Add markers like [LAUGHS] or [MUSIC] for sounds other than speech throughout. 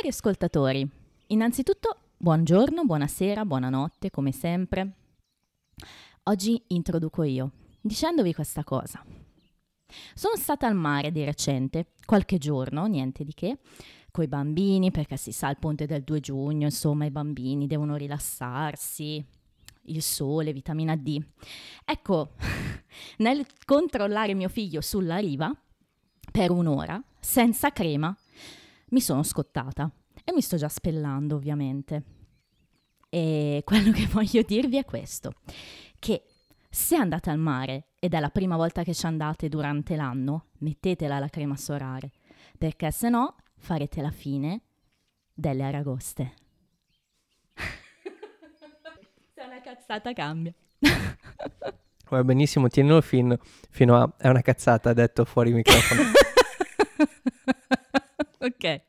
Cari ascoltatori, innanzitutto buongiorno, buonasera, buonanotte, come sempre. Oggi introduco io, dicendovi questa cosa. Sono stata al mare di recente, qualche giorno, niente di che, coi bambini, perché si sa il ponte del 2 giugno, insomma i bambini devono rilassarsi, il sole, vitamina D. Ecco, [LAUGHS] nel controllare mio figlio sulla riva, per un'ora, senza crema, mi sono scottata e mi sto già spellando ovviamente. E [LAUGHS] quello che voglio dirvi è questo, che se andate al mare ed è la prima volta che ci andate durante l'anno, mettetela la crema solare, perché se no farete la fine delle aragoste. [LAUGHS] se una cazzata cambia. Va benissimo, tienilo fin, fino a... È una cazzata, ha detto fuori microfono. [LAUGHS] ok.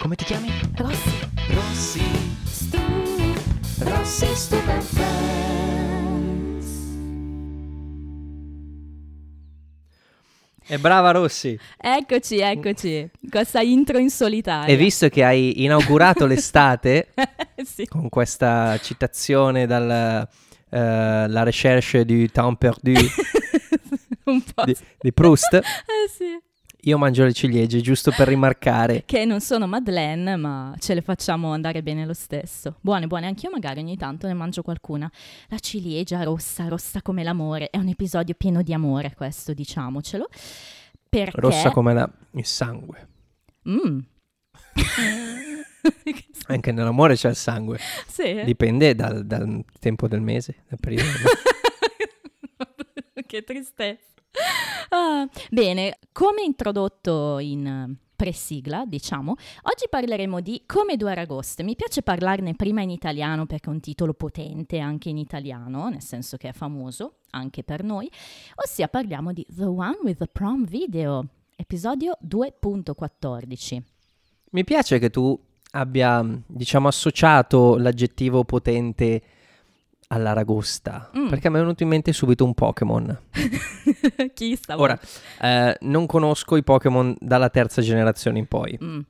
Come ti chiami? Rossi. Rossi, Stu. Rossi Stupid Friends. E brava Rossi. Eccoci, eccoci. Questa intro in solitaria. E visto che hai inaugurato l'estate [LAUGHS] sì. con questa citazione dalla la recherche du temps perdu [LAUGHS] [LAUGHS] Un po'. di, di Proust, [LAUGHS] Eh sì. io mangio le ciliegie giusto per rimarcare. Che non sono Madeleine, ma ce le facciamo andare bene lo stesso. Buone, buone, anch'io magari ogni tanto ne mangio qualcuna. La ciliegia rossa, rossa come l'amore. È un episodio pieno di amore questo, diciamocelo. Perché... Rossa come la- il sangue. Mm. Anche nell'amore c'è il sangue. sì. Dipende dal, dal tempo del mese, dal periodo. [LAUGHS] che tristezza. Ah, bene, come introdotto in eh, presigla, diciamo, oggi parleremo di Come due aragoste. Mi piace parlarne prima in italiano perché è un titolo potente anche in italiano, nel senso che è famoso anche per noi, ossia parliamo di The One with the Prom Video, episodio 2.14. Mi piace che tu abbia, diciamo, associato l'aggettivo potente all'aragosta, Mm. perché mi è venuto in mente subito un Pokémon. [LAUGHS] Chi sta Ora, eh, non conosco i Pokémon dalla terza generazione in poi. Mm,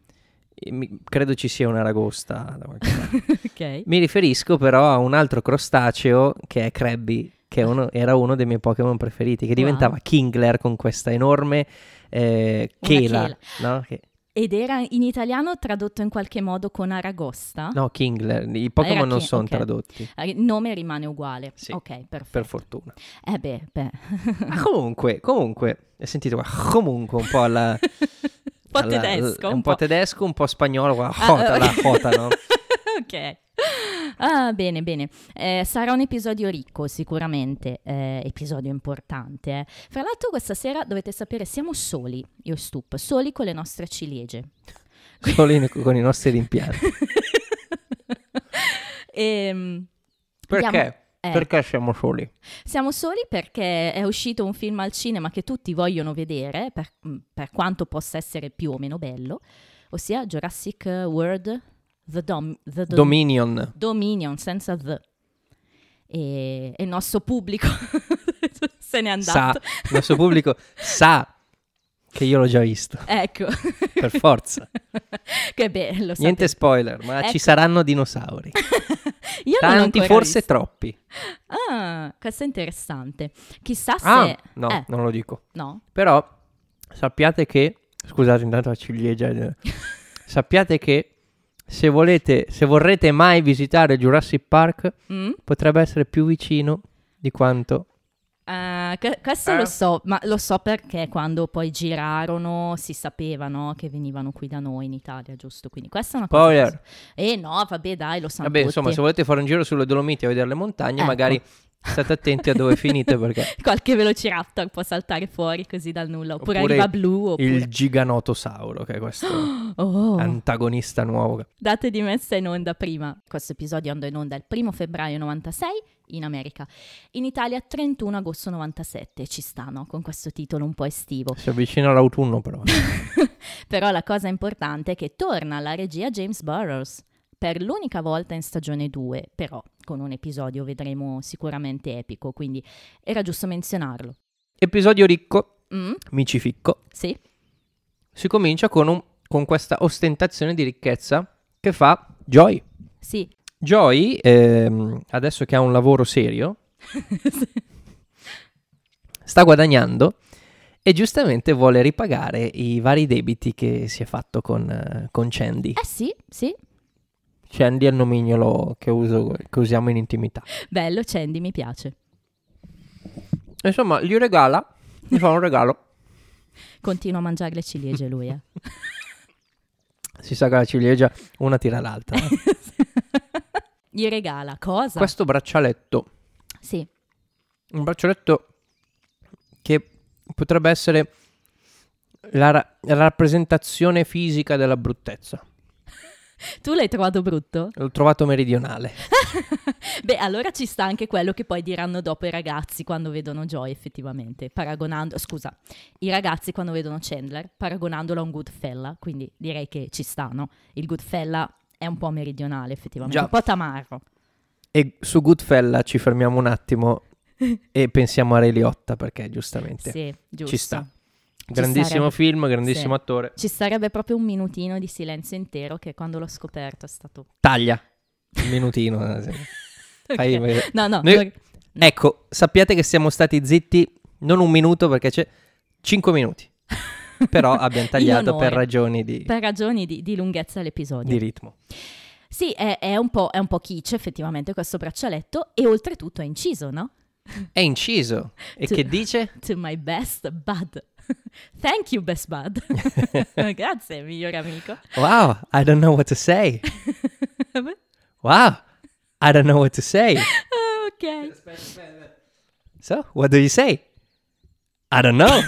mi- credo ci sia un aragosta da qualche [LAUGHS] parte. ok. Mi riferisco però a un altro crostaceo che è Krabby, che uno- era uno dei miei Pokémon preferiti, che Wow. diventava Kingler con questa enorme eh, chela. chela. No? Che- Ed era in italiano tradotto in qualche modo con aragosta? no, Kingler. I Pokémon Era non sono ok. tradotti, Eh, Il nome rimane uguale. Sì. Ok, perfetto. per fortuna. Eh beh, beh. [LAUGHS] Ma comunque, comunque, hai sentito qua? Comunque un po' alla... [LAUGHS] un po' alla- tedesco. un, po', tedesco, un po' spagnolo, qua, Ah, eh. la jota, no? [LAUGHS] ok. Ah, bene, bene. Eh, sarà un episodio ricco, sicuramente. eh, episodio importante. eh. Fra l'altro, questa sera dovete sapere, siamo soli, io e Stup, soli con le nostre ciliegie. Solo in- con i nostri rimpianti. [LAUGHS] Ehm, Perché? Andiamo- eh. Perché siamo soli? Siamo soli perché è uscito un film al cinema che tutti vogliono vedere, per, mm, per quanto possa essere più o meno bello, ossia Jurassic World The, Dom- the Dom- Dominion. Dominion, senza The. E, e il nostro pubblico [LAUGHS] se n'è andato. Sa, il nostro pubblico sa che io l'ho già visto, Ecco, per forza. [LAUGHS] che bello. Niente spoiler, ma Ecco. ci saranno dinosauri. [LAUGHS] Io Tanti, forse visto. troppi. Ah, questo è interessante. Chissà se... Ah, no, eh, non lo dico. no? Però sappiate che, scusate intanto la ciliegia, eh, sappiate che se volete, se vorrete mai visitare Jurassic Park, Mm? potrebbe essere più vicino di quanto... Ah, que- questo Eh. lo so, ma lo so perché quando poi girarono si sapeva no, che venivano qui da noi in Italia, giusto? Quindi questa è una cosa... Spoiler. so. Eh no, vabbè dai, lo sanno Vabbè, tutti. insomma, se volete fare un giro sulle Dolomiti a vedere le montagne, Ecco. magari state attenti a dove finite perché [LAUGHS] Qualche velociraptor può saltare fuori così dal nulla, oppure, Oppure arriva blu, oppure... il giganotosauro, che è questo [GASPS] Oh, antagonista nuovo. date di messa in onda prima. Questo episodio andò in onda il primo febbraio 96 in America. In Italia 31 agosto 97, ci stanno con questo titolo un po' estivo. Si avvicina l'autunno però. [LAUGHS] Però la cosa importante è che torna alla regia James Burroughs per l'unica volta in stagione 2, però con un episodio vedremo sicuramente epico, quindi era giusto menzionarlo. Episodio ricco, Mm, micificco, sì, si comincia con, un- con questa ostentazione di ricchezza che fa Joy. Sì, Joy, ehm, adesso che ha un lavoro serio, [LAUGHS] sta guadagnando e giustamente vuole ripagare i vari debiti che si è fatto con, eh, con Candy. eh sì, sì, Candy è il nomignolo che, uso- che usiamo in intimità. bello, Candy, mi piace. Insomma, gli regala, gli fa un regalo. Continua a mangiare le ciliegie lui, eh. [LAUGHS] Si sa che la ciliegia una tira l'altra. eh. [LAUGHS] Gli regala cosa? Questo braccialetto, Sì, un braccialetto che potrebbe essere la, ra- la rappresentazione fisica della bruttezza. Tu l'hai trovato brutto? L'ho trovato meridionale. [LAUGHS] Beh, allora ci sta anche quello che poi diranno dopo i ragazzi quando vedono Joy, effettivamente, paragonando, scusa, i ragazzi quando vedono Chandler, paragonandolo a un Goodfella, quindi direi che ci sta, no? Il Goodfella è un po' meridionale, effettivamente, Già. un po' tamarro. E su Goodfella ci fermiamo un attimo [LAUGHS] e pensiamo a Ray Liotta perché giustamente Sì, giusto. ci sta. Grandissimo film, grandissimo sì. attore. Ci sarebbe proprio un minutino di silenzio intero che quando l'ho scoperto è stato... Taglia. Un minutino. eh, sì. [LAUGHS] Fai-. No, no, Noi- per- Ecco, sappiate che siamo stati zitti non un minuto perché c'è 5 minuti. [LAUGHS] Però abbiamo tagliato per ragioni di, per ragioni di, di lunghezza dell'episodio. di ritmo. Sì, è, è un po', è un po' kitsch effettivamente questo braccialetto e oltretutto è inciso, no? È inciso. E [LAUGHS] Tu- che dice? To my best bud. [LAUGHS] Thank you, best bud. [LAUGHS] Grazie, migliore amico. Wow, I don't know what to say. [LAUGHS] Wow, I don't know what to say. Ok. So, what do you say? I don't know.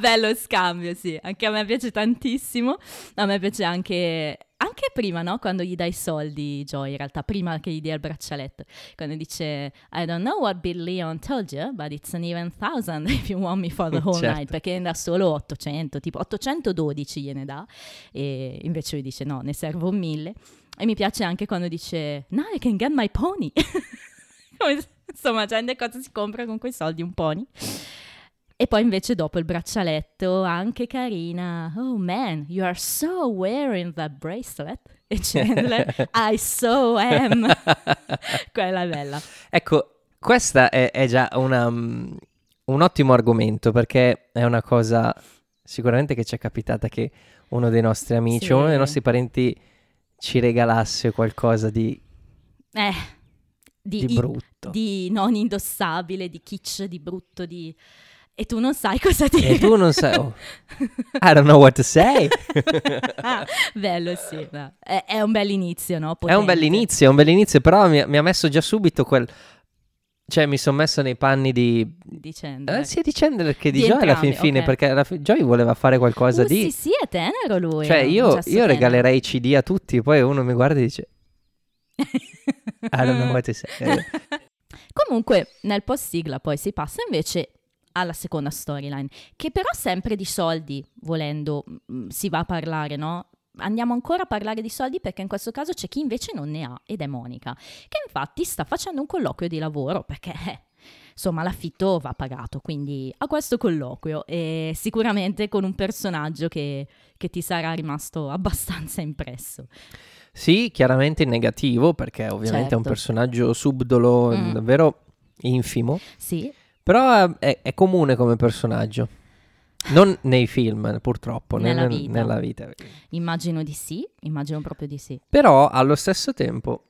Bello scambio, sì. Anche a me piace tantissimo. A me piace anche... Anche prima, no? Quando gli dai soldi, Joy, in realtà, prima che gli dia il braccialetto. Quando dice, I don't know what Bill Leon told you, but it's an even thousand if you want me for the [LAUGHS] whole Certo. night. Perché ne dà solo 800, tipo 812 gliene dà. E invece lui dice, no, ne servo 1000. E mi piace anche quando dice, now I can get my pony. [LAUGHS] Insomma, gente cosa si compra con quei soldi? Un pony. E poi invece dopo il braccialetto, anche carina. Oh man, you are so wearing that bracelet. E Chandler, [LAUGHS] I so am. [LAUGHS] Quella è bella. Ecco, questa è, è già una, mm, un ottimo argomento perché è una cosa sicuramente che ci è capitata che uno dei nostri amici Sì. o uno dei nostri parenti ci regalasse qualcosa di, Eh, di, di brutto. di non indossabile, di kitsch, di brutto, di... E tu non sai [LAUGHS] cosa dire. E tu non sai... oh, [LAUGHS] I don't know what to say. Ah, bello, sì. no. È, è un bel inizio, no? È un Potente. bell'inizio, è un bell'inizio, però mi, mi ha messo già subito quel... Cioè, mi sono messo nei panni di... Di Chandler. Eh, sia di Chandler che di, Di Joy alla fin fine, ok. perché alla fi- Joy voleva fare qualcosa Uh, di... Sì, sì, è tenero lui. Cioè, un io, io regalerei i CD a tutti, poi uno mi guarda e dice... I don't know what to say. [LAUGHS] Eh, Comunque, nel post sigla poi si passa invece alla seconda storyline, che però sempre di soldi, volendo, mm, si va a parlare, no? Andiamo ancora a parlare di soldi perché in questo caso c'è chi invece non ne ha ed è Monica, che infatti sta facendo un colloquio di lavoro perché eh, insomma l'affitto va pagato, quindi a questo colloquio e sicuramente con un personaggio che, che ti sarà rimasto abbastanza impresso. Sì, chiaramente in negativo, perché ovviamente è un Certo. personaggio subdolo, Mm. davvero infimo, Sì, però è, è comune come personaggio. Non nei film, purtroppo, Nella nel- vita. nella vita. immagino di sì, immagino proprio di sì. Però allo stesso tempo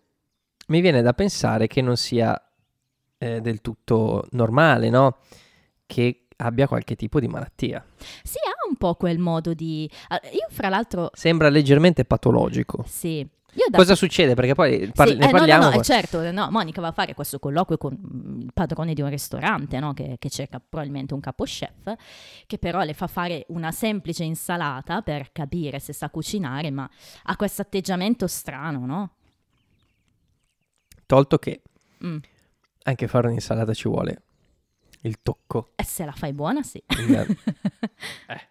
mi viene da pensare che non sia eh, del tutto normale, no? Che abbia qualche tipo di malattia. Sì, ha un po' quel modo di... ah, Io fra l'altro... Sembra leggermente patologico. Sì. Cosa succede? Perché poi par- Sì, ne eh, parliamo. No, no, no, eh, certo, eh, no, Monica va a fare questo colloquio con mm, il padrone di un ristorante, no, che, che cerca probabilmente un capo chef, che però le fa fare una semplice insalata per capire se sa cucinare, ma ha questo atteggiamento strano, no? Tolto che Mm. anche fare un'insalata ci vuole il tocco. E se la fai buona, sì. [LAUGHS] Eh.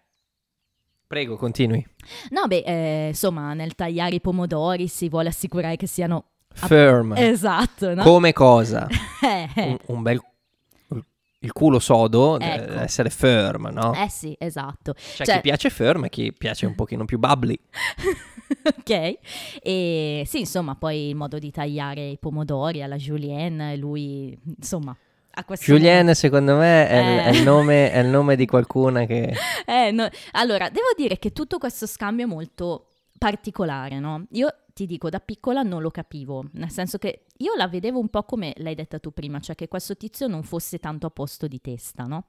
Prego, continui. no, beh, eh, insomma, nel tagliare i pomodori si vuole assicurare che siano... Firm. Esatto, no? Come cosa? Eh, [LAUGHS] eh. Un, un bel il culo sodo, deve Ecco. essere firm, no? Eh sì, esatto. C'è cioè- chi piace firm e chi piace un pochino più bubbly. [LAUGHS] ok, e sì, insomma, poi il modo di tagliare i pomodori alla Julien, lui, insomma, a questo Julien, secondo me, è, il- Eh. è il nome, è il nome di [LAUGHS] qualcuna che... Eh, no, Allora, devo dire che tutto questo scambio è molto particolare, no? Io ti dico, da piccola non lo capivo, nel senso che io la vedevo un po' come l'hai detta tu prima, cioè che questo tizio non fosse tanto a posto di testa, no?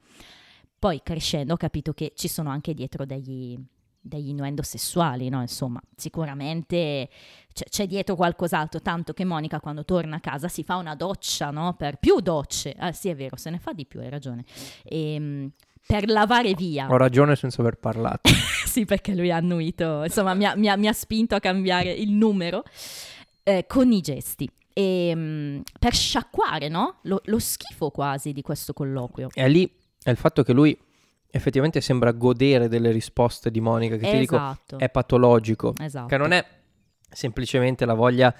Poi crescendo ho capito che ci sono anche dietro degli, degli innuendo sessuali, no? Insomma, sicuramente c'è, c'è dietro qualcos'altro, tanto che Monica quando torna a casa si fa una doccia, no? Per più docce. Ah sì, è vero, se ne fa di più, hai ragione. Ehm, per lavare via. Ho ragione senza aver parlato. [LAUGHS] Sì, perché lui ha annuito, insomma, mi ha, mi ha- mi ha spinto a cambiare il numero eh, con i gesti. E, mm, per sciacquare, no? Lo, lo schifo quasi di questo colloquio. E lì è il fatto che lui effettivamente sembra godere delle risposte di Monica, che ti dico esatto. è patologico. esatto. Che non è semplicemente la voglia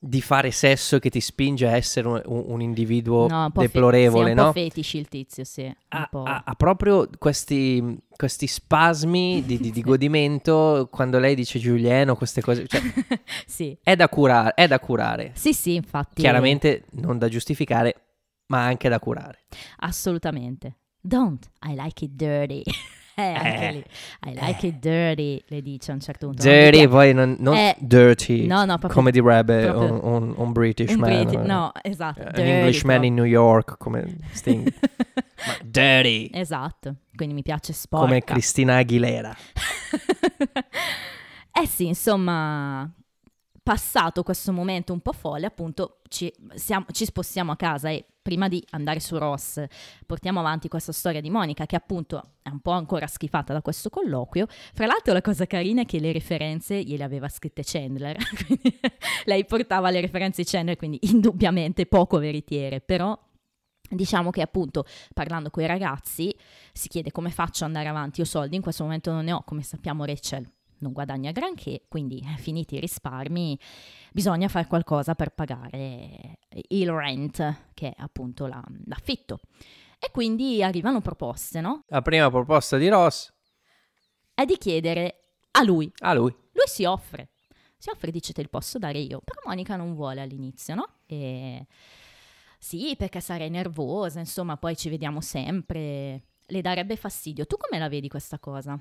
di fare sesso che ti spinge a essere un, un- individuo No, un po' fe- deplorevole, sì, un no? po' fetish il tizio, sì. Ha, ha- ha proprio questi, questi spasmi di, di- di [LAUGHS] godimento quando lei dice Giuliano, queste cose. Cioè, [LAUGHS] sì. è, da curare, è da curare. sì, sì, infatti. Chiaramente non da giustificare, ma anche da curare. Assolutamente. Don't, I like it dirty. [LAUGHS] eh, anche Eh. lì. I like it dirty, le dice a un certo punto. Dirty, poi non, non Eh, dirty, No, no, proprio come direbbe un, un- un British un man. Briti- eh, No, esatto. An dirty Englishman in New York, come Sting. [LAUGHS] dirty, Esatto, quindi mi piace sporca. come Cristina Aguilera. [LAUGHS] eh sì, insomma, passato questo momento un po' folle, appunto, ci, siamo- ci spostiamo a casa e prima di andare su Ross portiamo avanti questa storia di Monica che appunto è un po' ancora schifata da questo colloquio. Fra l'altro la cosa carina è che le referenze gliele aveva scritte Chandler, [LAUGHS] lei portava le referenze di Chandler, quindi indubbiamente poco veritiere, però... Diciamo che appunto parlando con i ragazzi si chiede come faccio ad andare avanti, io soldi in questo momento non ne ho, come sappiamo Rachel non guadagna granché, quindi eh, finiti i risparmi bisogna fare qualcosa per pagare il rent, che è appunto la- l'affitto. E quindi arrivano proposte, no? La prima proposta di Ross È di chiedere a lui. a lui. Lui si offre. Si offre dice te li posso dare io. Però Monica non vuole all'inizio, no? E... Sì, perché sarei nervosa, insomma, poi ci vediamo sempre. Le darebbe fastidio. Tu come la vedi questa cosa?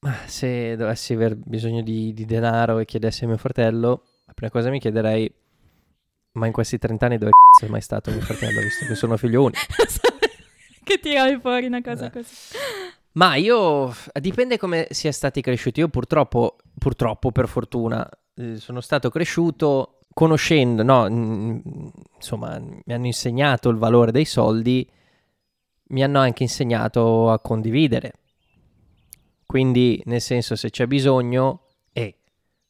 Ma se dovessi aver bisogno di, di denaro e chiedessi a mio fratello, la prima cosa mi chiederei, ma in questi 30 anni dove c***o è mai stato mio fratello, visto che sono figlio unico? [LAUGHS] che tiravi fuori una cosa Eh. così. Ma io, dipende come sia stati cresciuti. Io purtroppo, purtroppo per fortuna, eh, sono stato cresciuto conoscendo, no, mm, insomma, mi hanno insegnato il valore dei soldi, mi hanno anche insegnato a condividere. Quindi, nel senso, se c'è bisogno, e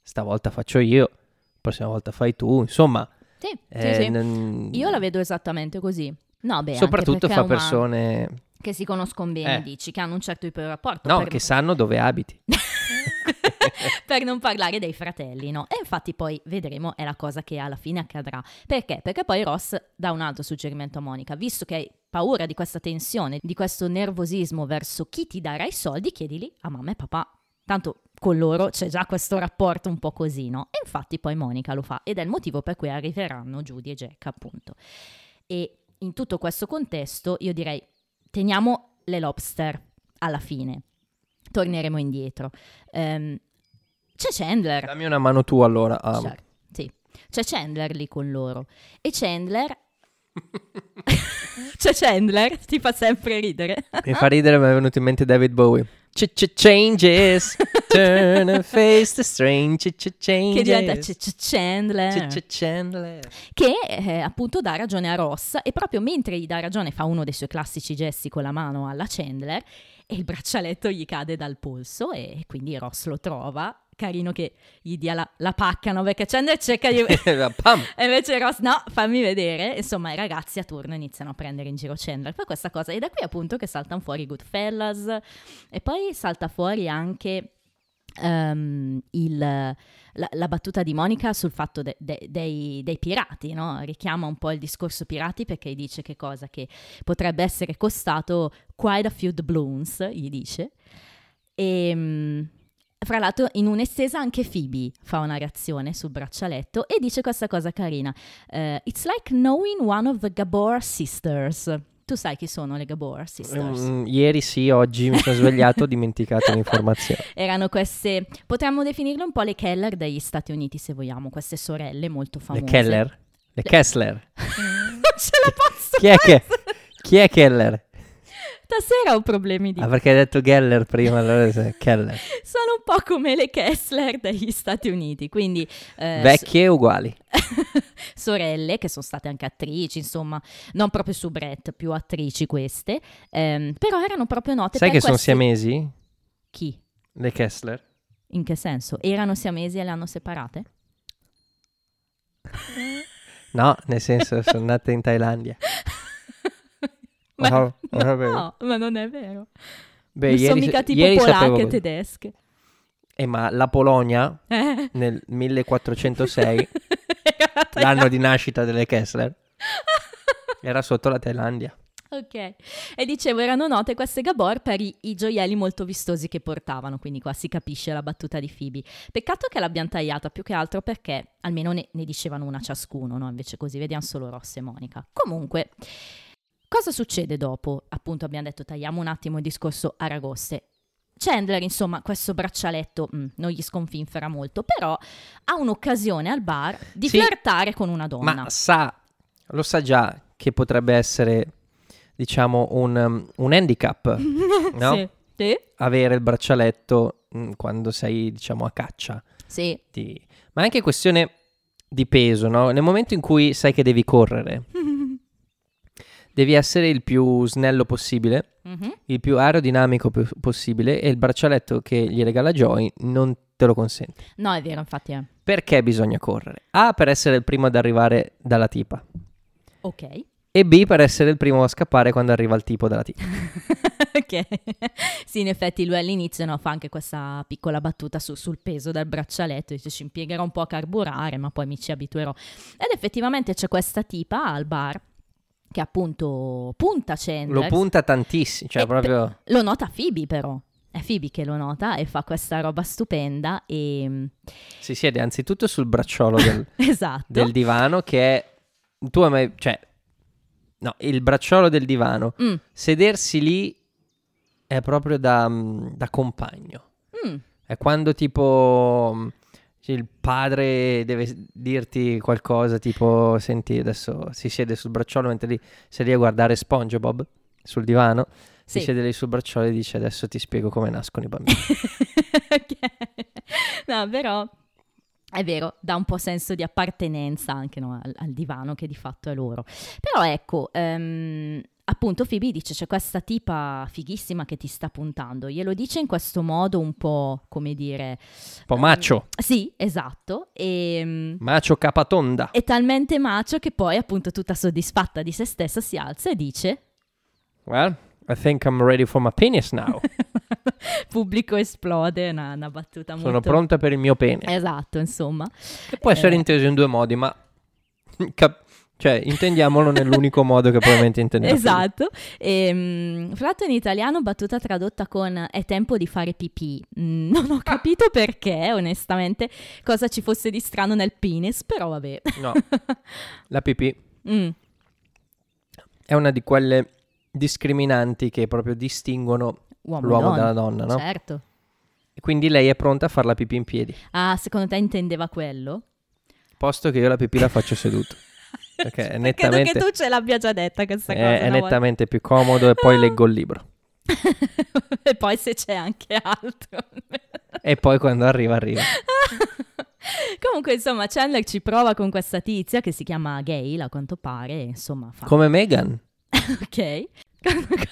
stavolta faccio io, la prossima volta fai tu, insomma, Sì, sì, eh, sì. non- Io la vedo esattamente così. No, beh, soprattutto fa umano, persone che si conoscono bene, Eh. dici, che hanno un certo tipo di rapporto. no, per... che sanno dove abiti. [LAUGHS] per non parlare dei fratelli, no? E infatti poi vedremo è la cosa che alla fine accadrà. Perché? Perché poi Ross dà un altro suggerimento a Monica, visto che paura di questa tensione, di questo nervosismo verso chi ti darà i soldi, chiedili a mamma e papà. Tanto con loro c'è già questo rapporto un po' così, no? E infatti poi Monica lo fa ed è il motivo per cui arriveranno Judy e Jack, appunto. E in tutto questo contesto io direi teniamo le lobster alla fine. Torneremo indietro. Ehm, c'è Chandler. Dammi una mano tu allora. ah. Certo, sì. C'è Chandler lì con loro. E Chandler... [LAUGHS] c'è Chandler, ti fa sempre ridere. Mi fa ridere, mi è venuto in mente David Bowie. Ch-ch-changes, [LAUGHS] turn and face the strange ch-ch-changes. che diventa Chandler. Ch-ch-chandler. che eh, appunto dà ragione a Ross e proprio mentre gli dà ragione fa uno dei suoi classici gesti con la mano alla Chandler e il braccialetto gli cade dal polso e quindi Ross lo trova. Carino che gli dia la, la pacca, no? Perché Chandler cerca di... [LAUGHS] [LAUGHS] E invece Ross, no, fammi vedere. Insomma, i ragazzi a turno iniziano a prendere in giro Chandler per questa cosa. Ed è qui appunto che saltano fuori Goodfellas. E poi salta fuori anche ehm, il, la, la battuta di Monica sul fatto de- de- dei, dei pirati, no? richiama un po' il discorso pirati perché dice che cosa che potrebbe essere costato quite a few doubloons, gli dice. E mm, fra l'altro in un'estesa anche Phoebe fa una reazione sul braccialetto e dice questa cosa carina. eh, It's like knowing one of the Gabor sisters. Tu sai chi sono le Gabor sisters? Mm, ieri sì, oggi mi sono svegliato, ho [LAUGHS] dimenticato l'informazione. Erano queste, potremmo definirle un po' le Keller degli Stati Uniti se vogliamo, queste sorelle molto Le famose. Keller? Le Kessler? non [LAUGHS] ce la posso Chi è che-. Chi è Keller? Stasera ho problemi di... Ah, perché hai detto Geller prima, allora [LAUGHS] Keller. Sono un po' come le Kessler degli Stati Uniti, quindi... eh, Vecchie e uguali. [LAUGHS] sorelle che sono state anche attrici, insomma, non proprio su Brett, più attrici queste, ehm, però erano proprio note Sai che sono questi- siamesi? Chi? Le Kessler? In che senso? Erano siamesi e le hanno separate? No, nel senso sono nate in Thailandia. [LAUGHS] ma, vabbè. no, ma non è vero. Beh, non sono ieri, mica tipo ieri polacche così. tedesche. Eh, ma la Polonia Eh. nel 1406, Era [LAUGHS] l'anno di nascita delle Kessler, era sotto la Thailandia. Ok, e dicevo, erano note queste Gabor per i, i gioielli molto vistosi che portavano, quindi qua si capisce la battuta di Phoebe. Peccato che l'abbiano tagliata più che altro perché almeno ne, ne dicevano una ciascuno, no? Invece così vediamo solo Ross e Monica. Comunque, cosa succede dopo? Appunto abbiamo detto tagliamo un attimo il discorso Aragoste. Chandler, insomma, questo braccialetto mm, non gli sconfinfera molto, però ha un'occasione al bar di Sì. flirtare con una donna. Ma sa, lo sa già che potrebbe essere, diciamo, un, um, un handicap [LAUGHS] no? Sì. Sì. avere il braccialetto mm, quando sei, diciamo, a caccia. Sì. di- Ma è anche questione di peso, no? Nel momento in cui sai che devi correre, [LAUGHS] devi essere il più snello possibile, Mhm. il più aerodinamico po- possibile e il braccialetto che gli regala Joy non te lo consente. No, è vero, infatti è. Perché bisogna correre? A per essere il primo ad arrivare dalla tipa Ok. e B per essere il primo a scappare quando arriva il tipo della tipa. [LAUGHS] ok. sì, in effetti lui all'inizio no, fa anche questa piccola battuta su- sul peso del braccialetto, dice ci impiegherò un po' a carburare, ma poi mi ci abituerò. Ed effettivamente c'è questa tipa al bar che appunto punta Chandler. Lo punta tantissimo, cioè E proprio... Lo nota Phoebe però. È Phoebe che lo nota e fa questa roba stupenda e... Si siede anzitutto sul bracciolo del, [LAUGHS] esatto. del divano che è... Tu hai mai... cioè... No, il bracciolo del divano. Mm, Sedersi lì è proprio da, mm, da compagno. mm. È quando tipo mm, il padre deve dirti qualcosa, tipo senti adesso si siede sul bracciolo mentre lì sei lì a guardare SpongeBob sul divano, Sì. si siede lì sul bracciolo e dice adesso ti spiego come nascono i bambini. [LAUGHS] Ok. No, però è vero, dà un po' senso di appartenenza anche no, al, al divano che di fatto è loro. Però ecco, ehm, appunto Phoebe dice c'è questa tipa fighissima che ti sta puntando, glielo dice in questo modo un po' come dire... Un po' macio, Sì, esatto, e... mm, macio capatonda. È talmente macio che poi appunto tutta soddisfatta di se stessa si alza e dice... Well, I think I'm ready for my penis now. [LAUGHS] Pubblico esplode, una, una battuta molto... Sono pronta per il mio pene. Esatto, insomma. Che può essere eh. inteso in due modi, ma... [LAUGHS] cap- cioè, intendiamolo nell'unico modo che probabilmente intendiamo. Esatto. E, fra l'altro in italiano battuta tradotta con è tempo di fare pipì. Mm, non ho capito perché, onestamente, cosa ci fosse di strano nel penis, però vabbè. No, [LAUGHS] la pipì Mm, è una di quelle discriminanti che proprio distinguono uomo, l'uomo donna. dalla donna, no? Certo. E quindi lei è pronta a fare la pipì in piedi, Ah, secondo te intendeva quello? posto che io la pipì la faccio seduto. [LAUGHS] Perché è [LAUGHS] Credo nettamente, che tu ce l'abbia già detta questa è, cosa. è una volta. nettamente più comodo e poi leggo il libro. [LAUGHS] e poi se c'è anche altro. E poi quando arriva, arriva. [LAUGHS] Comunque, insomma, Chandler ci prova con questa tizia che si chiama Gail, a quanto pare, insomma fa... Come Megan. ok.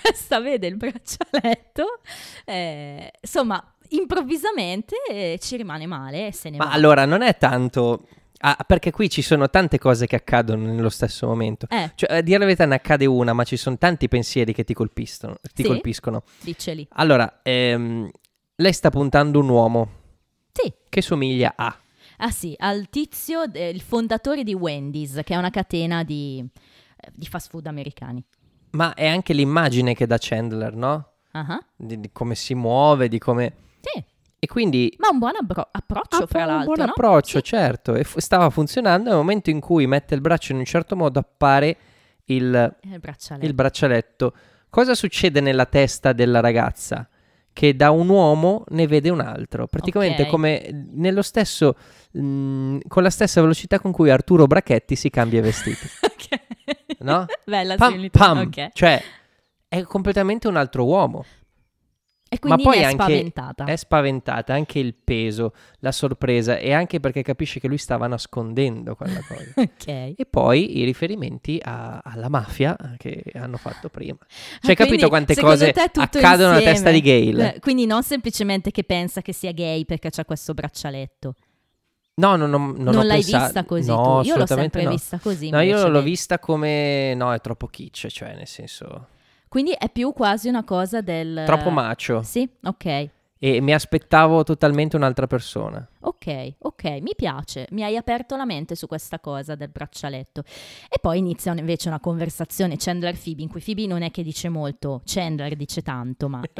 Questa vede il braccialetto, eh, insomma, improvvisamente eh, ci rimane male e se ne Ma va. allora non è tanto... Ah, perché qui ci sono tante cose che accadono nello stesso momento. Eh, Cioè, a dire la verità ne accade una, ma ci sono tanti pensieri che ti colpiscono. Ti Sì? colpiscono. diceli. Allora, ehm, lei sta puntando un uomo che somiglia a. Ah sì, al tizio, eh, il fondatore di Wendy's, che è una catena di, eh, di fast food americani. Ma è anche l'immagine che dà Chandler, no? Ah. Di, di come si muove, di come... Sì, E quindi... ma un buon abbro- approccio, ha fra un l'altro, buon no? approccio, Sì. certo. E fu- stava funzionando nel momento in cui mette il braccio in un certo modo appare il, Il braccialetto. il braccialetto. Cosa succede nella testa della ragazza? Che da un uomo ne vede un altro. Praticamente Ok. come nello stesso... mm, con la stessa velocità con cui Arturo Brachetti si cambia i vestiti. [LAUGHS] Ok. No? Bella Pam, similitudine, pam. ok. Cioè, è completamente un altro uomo. E quindi Ma poi è anche- spaventata. È spaventata anche il peso, la sorpresa e anche perché capisce che lui stava nascondendo quella cosa. [LAUGHS] Ok. e poi i riferimenti a- alla mafia che hanno fatto prima. Cioè, Ah, hai capito quante cose accadono insieme? testa di Gail? Eh, Quindi non semplicemente che pensa che sia gay perché c'ha questo braccialetto. No, no, no, non, Non, l'hai pensato- vista così no, tu. Io l'ho sempre no. vista così. No, io l'ho vista come... No, è troppo kitsch, cioè nel senso... Quindi è più quasi una cosa del... Troppo macio. Sì, ok. E mi aspettavo totalmente un'altra persona. Ok, ok, mi piace, mi hai aperto la mente su questa cosa del braccialetto. E poi inizia un- invece una conversazione Chandler-Phoebe, in cui Phoebe non è che dice molto, Chandler dice tanto, ma... [LAUGHS]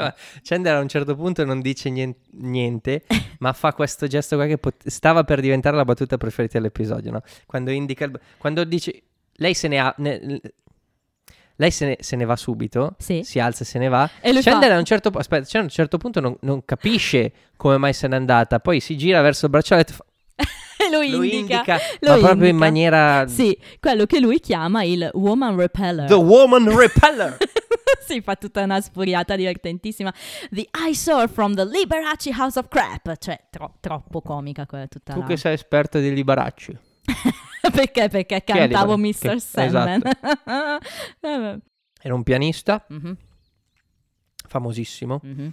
Chandler a un certo punto non dice nien- niente, [LAUGHS] ma fa questo gesto qua che pot- stava per diventare la battuta preferita dell'episodio, no? Quando indica il... Quando dice... Lei se ne ha... ne- lei se ne, se ne va subito, Sì. si alza e se ne va. E lui Chandler fa- a un certo, pu- aspetta, Chandler a un certo punto non, non capisce come mai se n'è andata, poi si gira verso il braccialetto e fa- E [LAUGHS] lo lo indica. indica, lo ma proprio in indica. maniera... Sì, quello che lui chiama il woman repeller. The Woman Repeller! [LAUGHS] si fa tutta una spuriata divertentissima. The eyesore from the Liberace House of Crap. Cioè, tro- troppo comica quella tutta tu la... che sei esperto di Libaracci. [LAUGHS] [LAUGHS] perché? Perché cantavo? Mr. Che- Sandman. [LAUGHS] Vabbè. Era un pianista Mhm, famosissimo. mhm.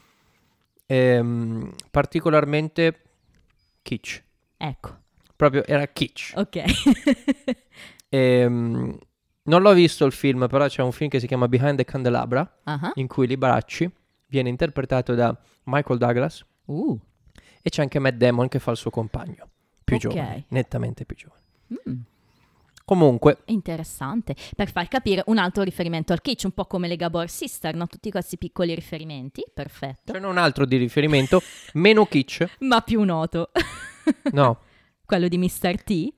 ehm, particolarmente kitsch. Ecco, Proprio era kitsch. ok. [LAUGHS] Ehm, non l'ho visto il film, però c'è un film che si chiama Behind the Candelabra, Ah, in cui Libaracci viene interpretato da Michael Douglas uh, e c'è anche Matt Damon che fa il suo compagno, più Ok. giovane, nettamente più giovane. Mm, Comunque, interessante. Per far capire un altro riferimento al kitsch, un po' come le Gabor Sister, no? Tutti questi piccoli riferimenti, perfetto. c'è un altro di riferimento, [LAUGHS] meno kitsch, Ma più noto. [LAUGHS] no. Quello di Mr. T.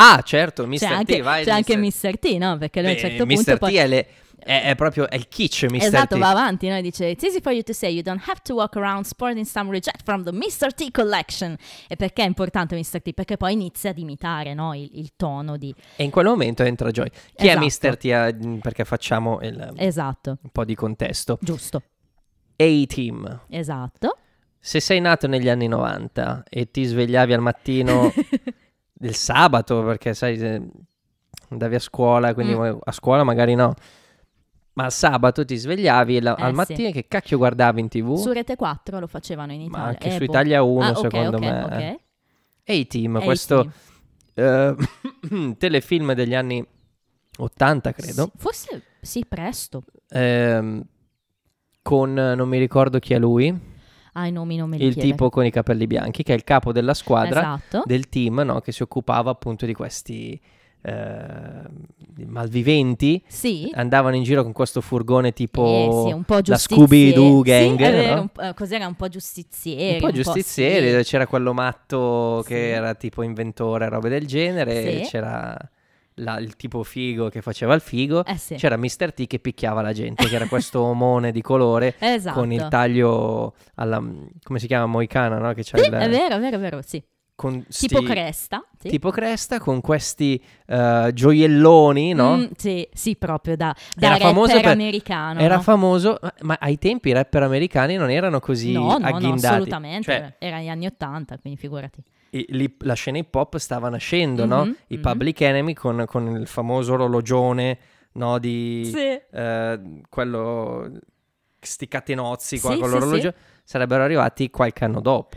Ah, certo, Mr. C'è anche, T, vai. c'è anche Mr. Mr. T, no? Perché lui a un Beh, certo Mr. punto T poi... è, le- è- è proprio è il kitsch, Mr. Esatto, T. va avanti, no? Dice It's easy for you to say you don't have to walk around sporting some reject from the Mr. T collection. E perché è importante Mr. T? Perché poi inizia ad imitare no? il, il tono di... E in quel momento entra Joy. Chi Esatto. è Mr. T? Eh, Perché facciamo il- Esatto, un po' di contesto. giusto, A-Team. esatto. Se sei nato negli anni 90 e ti svegliavi al mattino [LAUGHS] del sabato, perché sai, andavi a scuola, quindi Mm. a scuola magari no. Ma sabato ti svegliavi la- Eh, al sì. mattino che cacchio guardavi in tv? Su Rete 4 lo facevano in Ma Italia. anche Eh, su boh. Italia 1 Ah, secondo ok, me. ok. A-Team, Eh, questo sì. eh, telefilm degli anni 80 credo. Sì, Forse sì, presto. Ehm, con eh, non mi ricordo chi è lui, Ah, i nomi non me li il chiedere. tipo con i capelli bianchi, che è il capo della squadra Esatto. del team no, che si occupava appunto di questi eh, malviventi. Sì. Andavano in giro con questo furgone tipo Eh, sì, un la. Scooby-Doo gang. Sì, no? un po'- eh, cos'era un po' giustizieri. Un po' giustizieri, dove c'era quello matto che era tipo inventore, robe del genere, c'era la- il tipo figo che faceva il figo, Eh sì. c'era Mr. T che picchiava la gente, che era questo omone di colore [LAUGHS] Esatto. con il taglio alla, come si chiama, moicana, no? Che c'ha Sì, il, è vero, è vero, è vero, sì. Con Tipo sti- cresta. Sì. tipo cresta, con questi eh, gioielloni, no? Mm, sì, sì, proprio da, da Era rapper per- americano. Era no? famoso, ma- ai tempi i rapper americani non erano così No, no, no, agghindati. assolutamente. Cioè, Era negli anni Ottanta, quindi figurati. i- lì la scena hip hop stava nascendo, no? Mhm, I mhm. Public Enemy con, con il famoso orologione, no? Di Sì. eh, quello sti catenozzi qua Sì, con l'orologio sarebbero arrivati qualche anno dopo.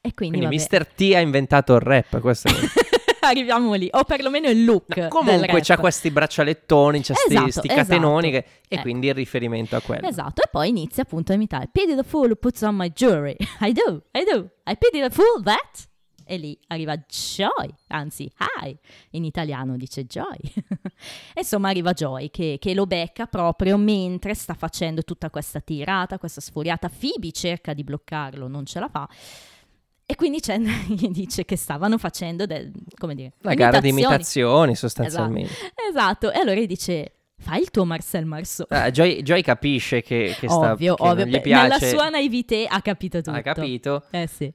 E quindi, Quindi. Mr. T ha inventato il rap, questo è- [LAUGHS] arriviamo lì, o perlomeno il look. del Comunque c'ha questi braccialettoni, c'ha sti, Esatto, sti catenoni esatto. che- e Eh. quindi il riferimento a quello. Esatto, e poi inizia appunto a imitare. Pity the fool who puts on my jewelry. I do, I do. I pity the fool that. E lì arriva Joy, anzi, hi, in italiano dice Joy. [LAUGHS] Insomma, arriva Joy che, che lo becca proprio mentre sta facendo tutta questa tirata, questa sfuriata. Phoebe cerca di bloccarlo, non ce la fa. E quindi Chandler [LAUGHS] gli dice che stavano facendo, del- come dire, Una gara di imitazioni. imitazioni sostanzialmente. Esatto, e allora gli dice, fai il tuo Marcel Marceau. Ah, Joy, Joy capisce che, che sta, ovvio, che non ovvio. gli beh, piace, Nella sua naivete ha capito tutto. ha capito, Eh sì. e,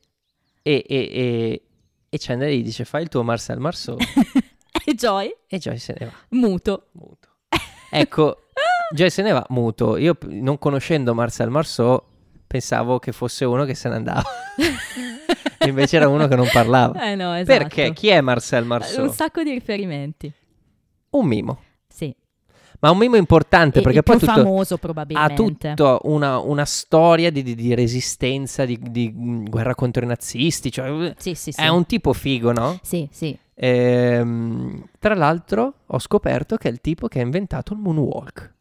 e, e, e Chandler gli dice fai il tuo Marcel Marceau [LAUGHS] e Joy, e Joy se ne va muto. muto. Ecco, [LAUGHS] Joy se ne va muto. Io non conoscendo Marcel Marceau pensavo che fosse uno che se ne andava. [LAUGHS] Invece era uno che non parlava. Eh no, esatto. Perché? Chi è Marcel Un Marceau? sacco di riferimenti. Un mimo. Sì. Ma un mimo importante E perché il poi più tutto, famoso ha probabilmente. tutta una, una storia di, di- di resistenza, di, di, mm, guerra contro i nazisti. Cioè, Sì, sì, sì. È un tipo figo, no? Sì, sì. Ehm, tra l'altro ho scoperto che è il tipo che ha inventato il moonwalk.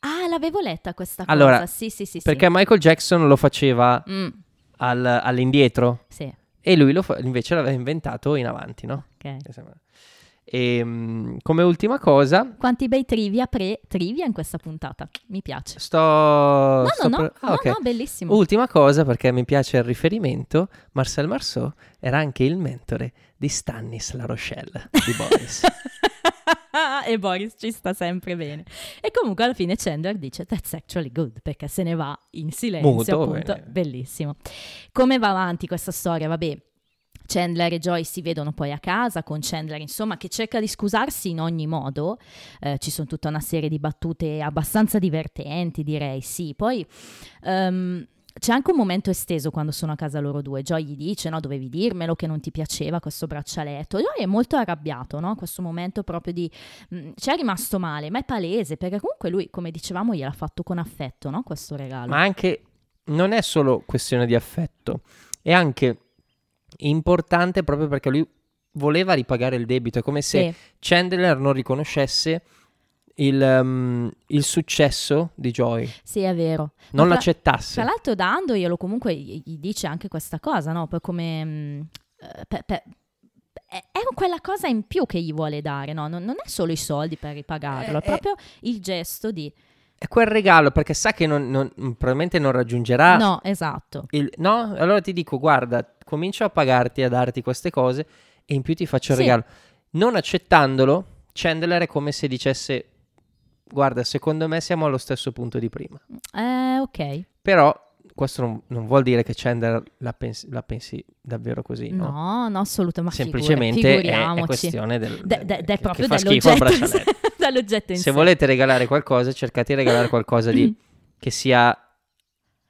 Ah, l'avevo letta questa Allora, cosa. Sì, sì, sì. Perché Michael Jackson lo faceva sì. Mm, al- all'indietro sì, e lui fa- invece l'aveva inventato in avanti, no? ok. E, come ultima cosa, Quanti bei trivia pre-trivia in questa puntata. Mi piace. sto... No, sto no, no, per- ah, no, ok. no, bellissimo. Ultima cosa, perché mi piace il riferimento, Marcel Marceau era anche il mentore di Stannis La Rochelle di Boris. [LAUGHS] [LAUGHS] e Boris ci sta sempre bene. E comunque alla fine Chandler dice that's actually good perché se ne va in silenzio Muto, appunto. bene. Bellissimo. Come va avanti questa storia? Vabbè. Chandler e Joy si vedono poi a casa con Chandler, insomma, che cerca di scusarsi in ogni modo. Eh, ci sono tutta una serie di battute abbastanza divertenti, direi, sì. Poi ehm, c'è anche un momento esteso quando sono a casa loro due. Joy gli dice: No, dovevi dirmelo che non ti piaceva questo braccialetto. Joy è molto arrabbiato, no? Questo momento proprio di. mh, ci è rimasto male, ma è palese perché comunque lui, come dicevamo, gliel'ha fatto con affetto, no? Questo regalo. Ma anche non è solo questione di affetto, è anche importante proprio perché lui voleva ripagare il debito. È come se Sì, Chandler non riconoscesse il, um, il successo di Joy, sì, è vero. non tra- l'accettasse. Tra l'altro, dandoglielo comunque gli dice anche questa cosa, no? Poi come. mh, eh, pe- pe- è è quella cosa in più che gli vuole dare, no? Non, non è solo i soldi per ripagarlo, Eh, è proprio il gesto di. È quel regalo perché sa che non- non- probabilmente non raggiungerà No, esatto. il- no? Allora ti dico, guarda, comincio a pagarti, a darti queste cose e in più ti faccio il Sì. regalo. Non accettandolo, Chandler è come se dicesse, guarda, secondo me siamo allo stesso punto di prima. Eh, ok. Però questo non, non vuol dire che Chandler la pensi, la pensi davvero così, no? No, no, assolutamente. Semplicemente è- è, questione del, De- de- de- che proprio fa schifo al [LAUGHS] dall'oggetto, in Se sé. volete regalare qualcosa, cercate di regalare qualcosa di, [CLEARS THROAT] che sia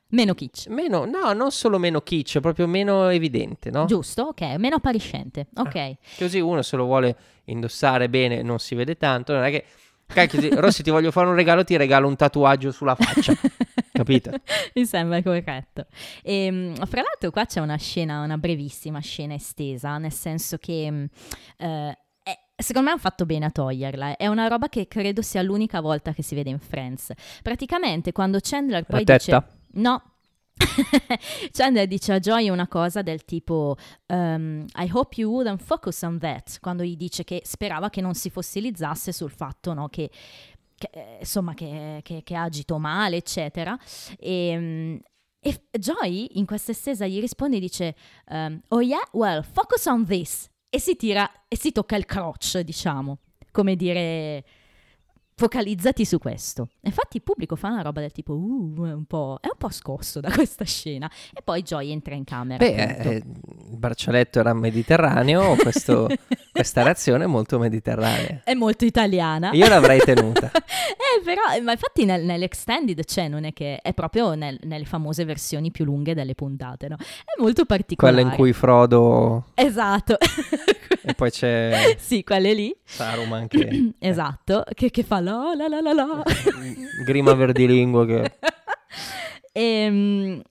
Meno kitsch. meno, no, non solo meno kitsch, proprio meno evidente, no? Giusto? Ok, meno appariscente. Ok. Così uno se lo vuole indossare bene, non si vede tanto, non è che... Cacchio, ti- Rossi ti voglio fare un regalo, ti regalo un tatuaggio sulla faccia, [LAUGHS] capito? Mi sembra corretto. E, fra l'altro qua c'è una scena, una brevissima scena estesa, nel senso che mh, eh, secondo me hanno fatto bene a toglierla. È una roba che credo sia l'unica volta che si vede in Friends. Praticamente quando Chandler poi La dice... tetta? No. [LAUGHS] Chandler dice a Joy una cosa del tipo um, I hope you wouldn't focus on that quando gli dice che sperava che non si fossilizzasse sul fatto no, che, che, eh, insomma che, che, che agito male eccetera. E, mm, e Joy in questa estesa gli risponde e dice um, oh yeah well focus on this e si tira e si tocca il crotch diciamo. Come dire focalizzati su questo. Infatti il pubblico fa una roba del tipo, uh, è un po', è un po' scosso da questa scena. E poi Joy entra in camera. Beh, eh, il braccialetto era mediterraneo, [LAUGHS] questo- questa reazione è molto mediterranea. È molto italiana. Io l'avrei tenuta. [LAUGHS] eh, però, ma infatti nel- nell'extended c'è, non è che è proprio nel- nelle famose versioni più lunghe delle puntate, no? È molto particolare. Quella in cui Frodo Esatto. e poi c'è [LAUGHS] sì, quelle lì. Saruman che [CLEARS THROAT] Esatto, che, che fa la la la la la. grima verdilingue che Ehm,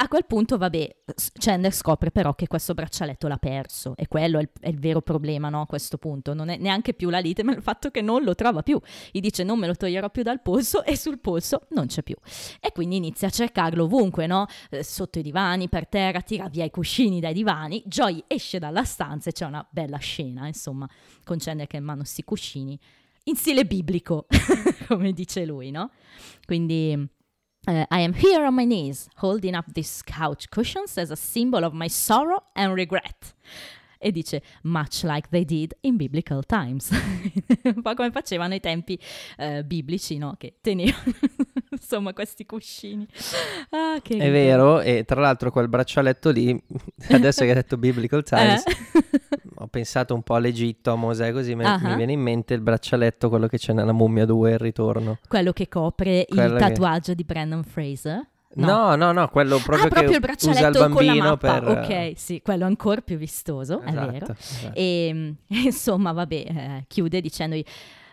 A quel punto, vabbè, Chandler scopre però che questo braccialetto l'ha perso e quello è il, è il vero problema, no? A questo punto non è neanche più la lite, [LAUGHS] ma il fatto che non lo trova più. Gli dice non me lo toglierò più dal polso e sul polso non c'è più. E quindi inizia a cercarlo ovunque, no? Eh, Sotto i divani, per terra, tira via i cuscini dai divani. Joy esce dalla stanza e c'è una bella scena, insomma, con Chandler che in mano sti cuscini, in stile biblico, [LAUGHS] come dice lui, no? Quindi... Uh, I am here on my knees, holding up these couch cushions as a symbol of my sorrow and regret. E dice, much like they did in biblical times. [LAUGHS] Un po' come facevano ai tempi eh, biblici, no? Che tenevano, [LAUGHS] insomma, questi cuscini. Ah, È vero, e tra l'altro quel braccialetto lì, [LAUGHS] adesso che hai detto Biblical Times, Eh? ho pensato un po' all'Egitto, a Mosè, così mi, Ah. mi viene in mente il braccialetto, quello che c'è nella Mummia 2, il ritorno. Quello che copre Quello il che- tatuaggio di Brandon Fraser. No, no, no, quello proprio ah, proprio il braccialetto con la mappa. per... Ok, sì, quello ancora più vistoso, è Esatto, vero. esatto. E mm, [LAUGHS] insomma, vabbè, eh, chiude dicendogli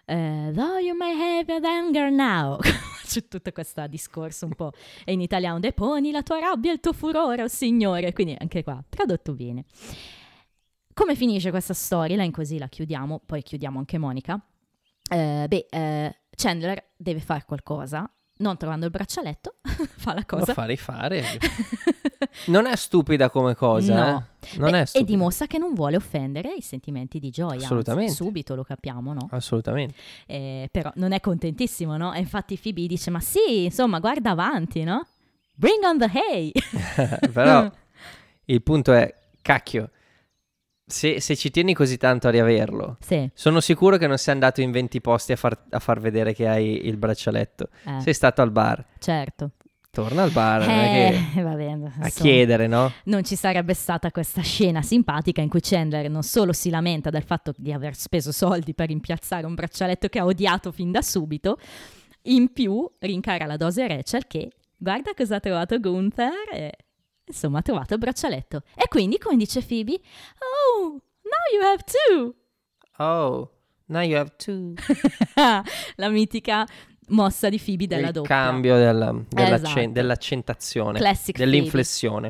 eh, Though you may have your anger now. [LAUGHS] C'è tutto questo discorso un po' e in italiano deponi la tua rabbia e il tuo furore, oh signore. Quindi anche qua, tradotto bene. Come finisce questa storyline? Così la chiudiamo, poi chiudiamo anche Monica. Eh, beh, eh, Chandler deve fare qualcosa. Non trovando il braccialetto, [LAUGHS] fa la Lo cosa. fa rifare. [LAUGHS] Non è stupida come cosa, No. eh? Non e, è e stupida. dimostra che non vuole offendere i sentimenti di gioia. anzi, Assolutamente. subito lo capiamo, no? Assolutamente. Eh, però non è contentissimo, no? E infatti Phoebe dice, ma sì, insomma, guarda avanti, no? Bring on the hay! [LAUGHS] Però il punto è, cacchio, se, se ci tieni così tanto a riaverlo, sì, sono sicuro che non sei andato in 20 posti a far, a far vedere che hai il braccialetto. eh, Sei stato al bar. certo. Torna al bar, che- Eh, [LAUGHS] va bene, a insomma, chiedere, no? Non ci sarebbe stata questa scena simpatica in cui Chandler non solo si lamenta del fatto di aver speso soldi per rimpiazzare un braccialetto che ha odiato fin da subito, in più rincara la dose Rachel che guarda cosa ha trovato Gunther e insomma ha trovato il braccialetto. E quindi, come dice Phoebe, oh, now you have two! Oh, now you have two. [LAUGHS] la mitica mossa di Phoebe della il doppia. cambio della, dell'accen- Esatto. dell'accentazione, Classic dell'inflessione.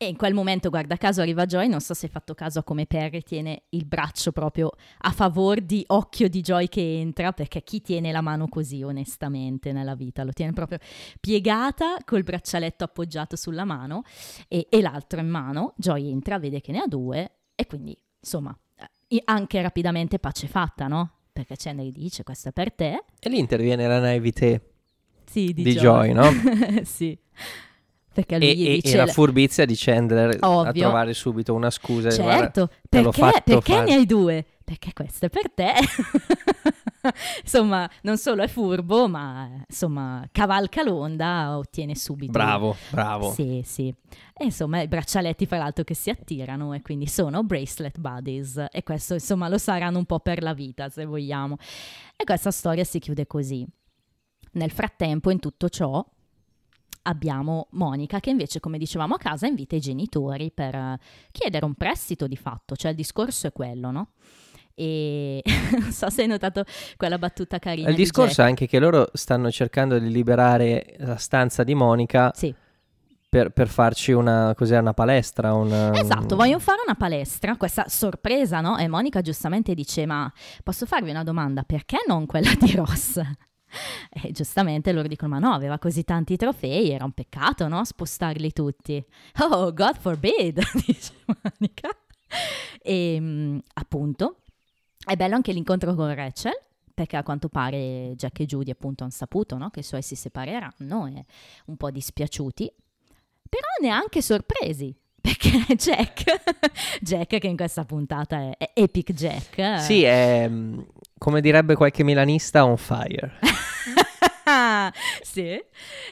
E in quel momento, guarda caso, arriva Joy. Non so se hai fatto caso a come Perry tiene il braccio proprio a favore di occhio di Joy che entra, perché chi tiene la mano così onestamente nella vita? Lo tiene proprio piegata col braccialetto appoggiato sulla mano e, e l'altro in mano. Joy entra, vede che ne ha due e quindi, insomma, eh, anche rapidamente pace fatta, no? Perché Chandler dice questo è per te. E lì interviene la naivete Sì, di, di Joy, no? [LAUGHS] sì. Perché lui E, gli dice... e la furbizia di Chandler a Ovvio. trovare subito una scusa. Certo, perché, perché fare. ne hai due? Perché questo è per te. [LAUGHS] insomma, non solo è furbo, ma insomma, cavalca l'onda, ottiene subito. Bravo, bravo. Sì, sì. E insomma, i braccialetti fra l'altro che si attirano e quindi sono bracelet buddies e questo insomma lo saranno un po' per la vita, se vogliamo. E questa storia si chiude così. Nel frattempo, in tutto ciò, abbiamo Monica che invece, come dicevamo a casa, invita i genitori per eh, chiedere un prestito di fatto, cioè il discorso è quello, no? E [LAUGHS] non so se hai notato quella battuta carina. Il di discorso è Jack. anche che loro stanno cercando di liberare la stanza di Monica Sì, per, per farci una, cos'è, una palestra. Una, esatto, vogliono fare una palestra, questa sorpresa, no? E Monica giustamente dice, ma posso farvi una domanda, perché non quella di Ross? [LAUGHS] E giustamente loro dicono, ma no, aveva così tanti trofei, era un peccato, no? Spostarli tutti. [LAUGHS] Oh, God forbid, [LAUGHS] dice Monica. E mm, appunto, è bello anche l'incontro con Rachel, perché a quanto pare Jack e Judy appunto hanno saputo no? che i suoi si separeranno e un po' dispiaciuti, però neanche sorpresi. Perché Jack, Jack che in questa puntata è, è Epic Jack. eh. Sì, è, mm, come direbbe qualche milanista, on fire. [LAUGHS] sì.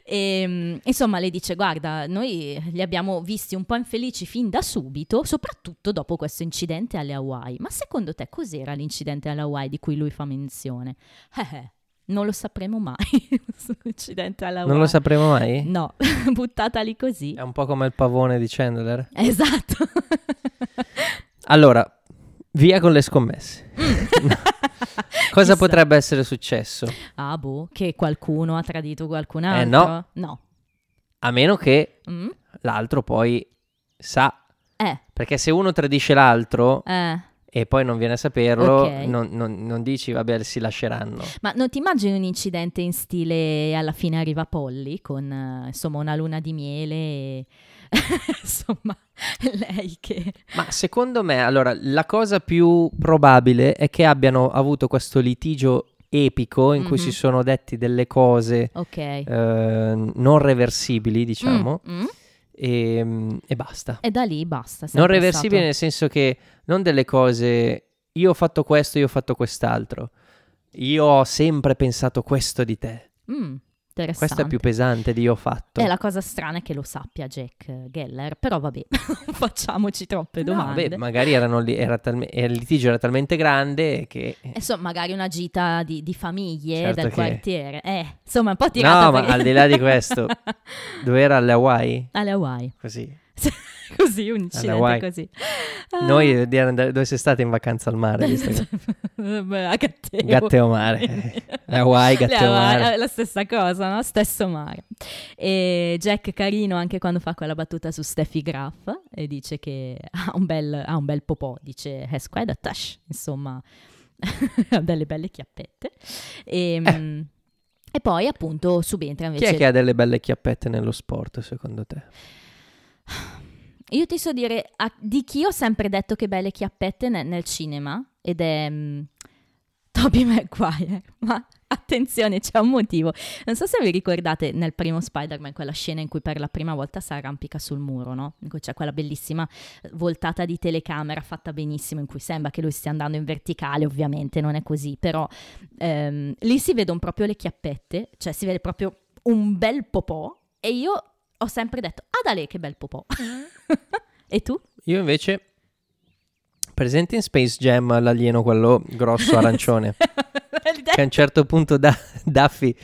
E, mm, insomma, lei dice: Guarda, noi li abbiamo visti un po' infelici fin da subito, soprattutto dopo questo incidente alle Hawaii. Ma secondo te cos'era l'incidente alle Hawaii di cui lui fa menzione? Eh, eh, non lo sapremo mai. [LAUGHS] L'incidente alle Hawaii. Non lo sapremo mai? No, [LAUGHS] buttata lì così. È un po' come il pavone di Chandler. Esatto. Allora, via con le scommesse. [LAUGHS] Cosa Chissà. potrebbe essere successo? Ah, boh, che qualcuno ha tradito qualcun Eh, altro? no. No. A meno che, Mm? l'altro poi sa. Eh, Perché se uno tradisce l'altro eh. e poi non viene a saperlo, Ok. non, non- non dici, vabbè, si lasceranno. Ma non ti immagini un incidente in stile alla fine arriva Polly con eh, insomma una luna di miele e [LAUGHS] insomma lei che Ma secondo me, allora, la cosa più probabile è che abbiano avuto questo litigio epico in cui Mhm. si sono detti delle cose ok eh, non reversibili, diciamo, Mm, mm. e, e basta. e da lì basta. Non reversibili stato- nel senso che non delle cose, io ho fatto questo, io ho fatto quest'altro. Io ho sempre pensato questo di te. Mm, interessante. Questo è più pesante di io ho fatto. E la cosa strana è che lo sappia Jack Geller, però vabbè, non [LAUGHS] facciamoci troppe No, domande. beh, magari erano lì- era talme- il litigio era talmente grande che... Insomma, magari una gita di, di famiglie Certo del che- quartiere. Eh, insomma, un po' tirata No, ma per- al di là di questo, [LAUGHS] dove era alle Hawaii? Alle Hawaii. Così. [LAUGHS] così, un incidente Hawaii. così. Noi eh, di andare- dove sei stata in vacanza al mare? [LAUGHS] a Gatteo. Gatteo mare. [LAUGHS] Hawaii, Le Gatteo mare. la stessa cosa, no? Stesso mare. E Jack carino anche quando fa quella battuta su Steffi Graf e dice che ha un bel, ha un bel popò, dice has quite a touch, insomma, ha delle belle chiappette. E, mm, e poi appunto subentra Chi invece... è che ha delle belle chiappette nello sport, secondo te? Io ti so dire a- di chi ho sempre detto che belle chiappette ne- nel cinema ed è mm, Tobey Maguire. [LAUGHS] Ma attenzione, c'è un motivo. Non so se vi ricordate nel primo Spider-Man quella scena in cui per la prima volta si arrampica sul muro, no? In cui c'è quella bellissima eh, voltata di telecamera fatta benissimo in cui sembra che lui stia andando in verticale, ovviamente non è così, però ehm, lì si vedono proprio le chiappette, cioè si vede proprio un bel popò e io ho sempre detto, ah da lei che bel popò. [LAUGHS] e tu? Io invece, presente in Space Jam l'alieno, quello grosso arancione, [LAUGHS] che a un certo punto da- Daffy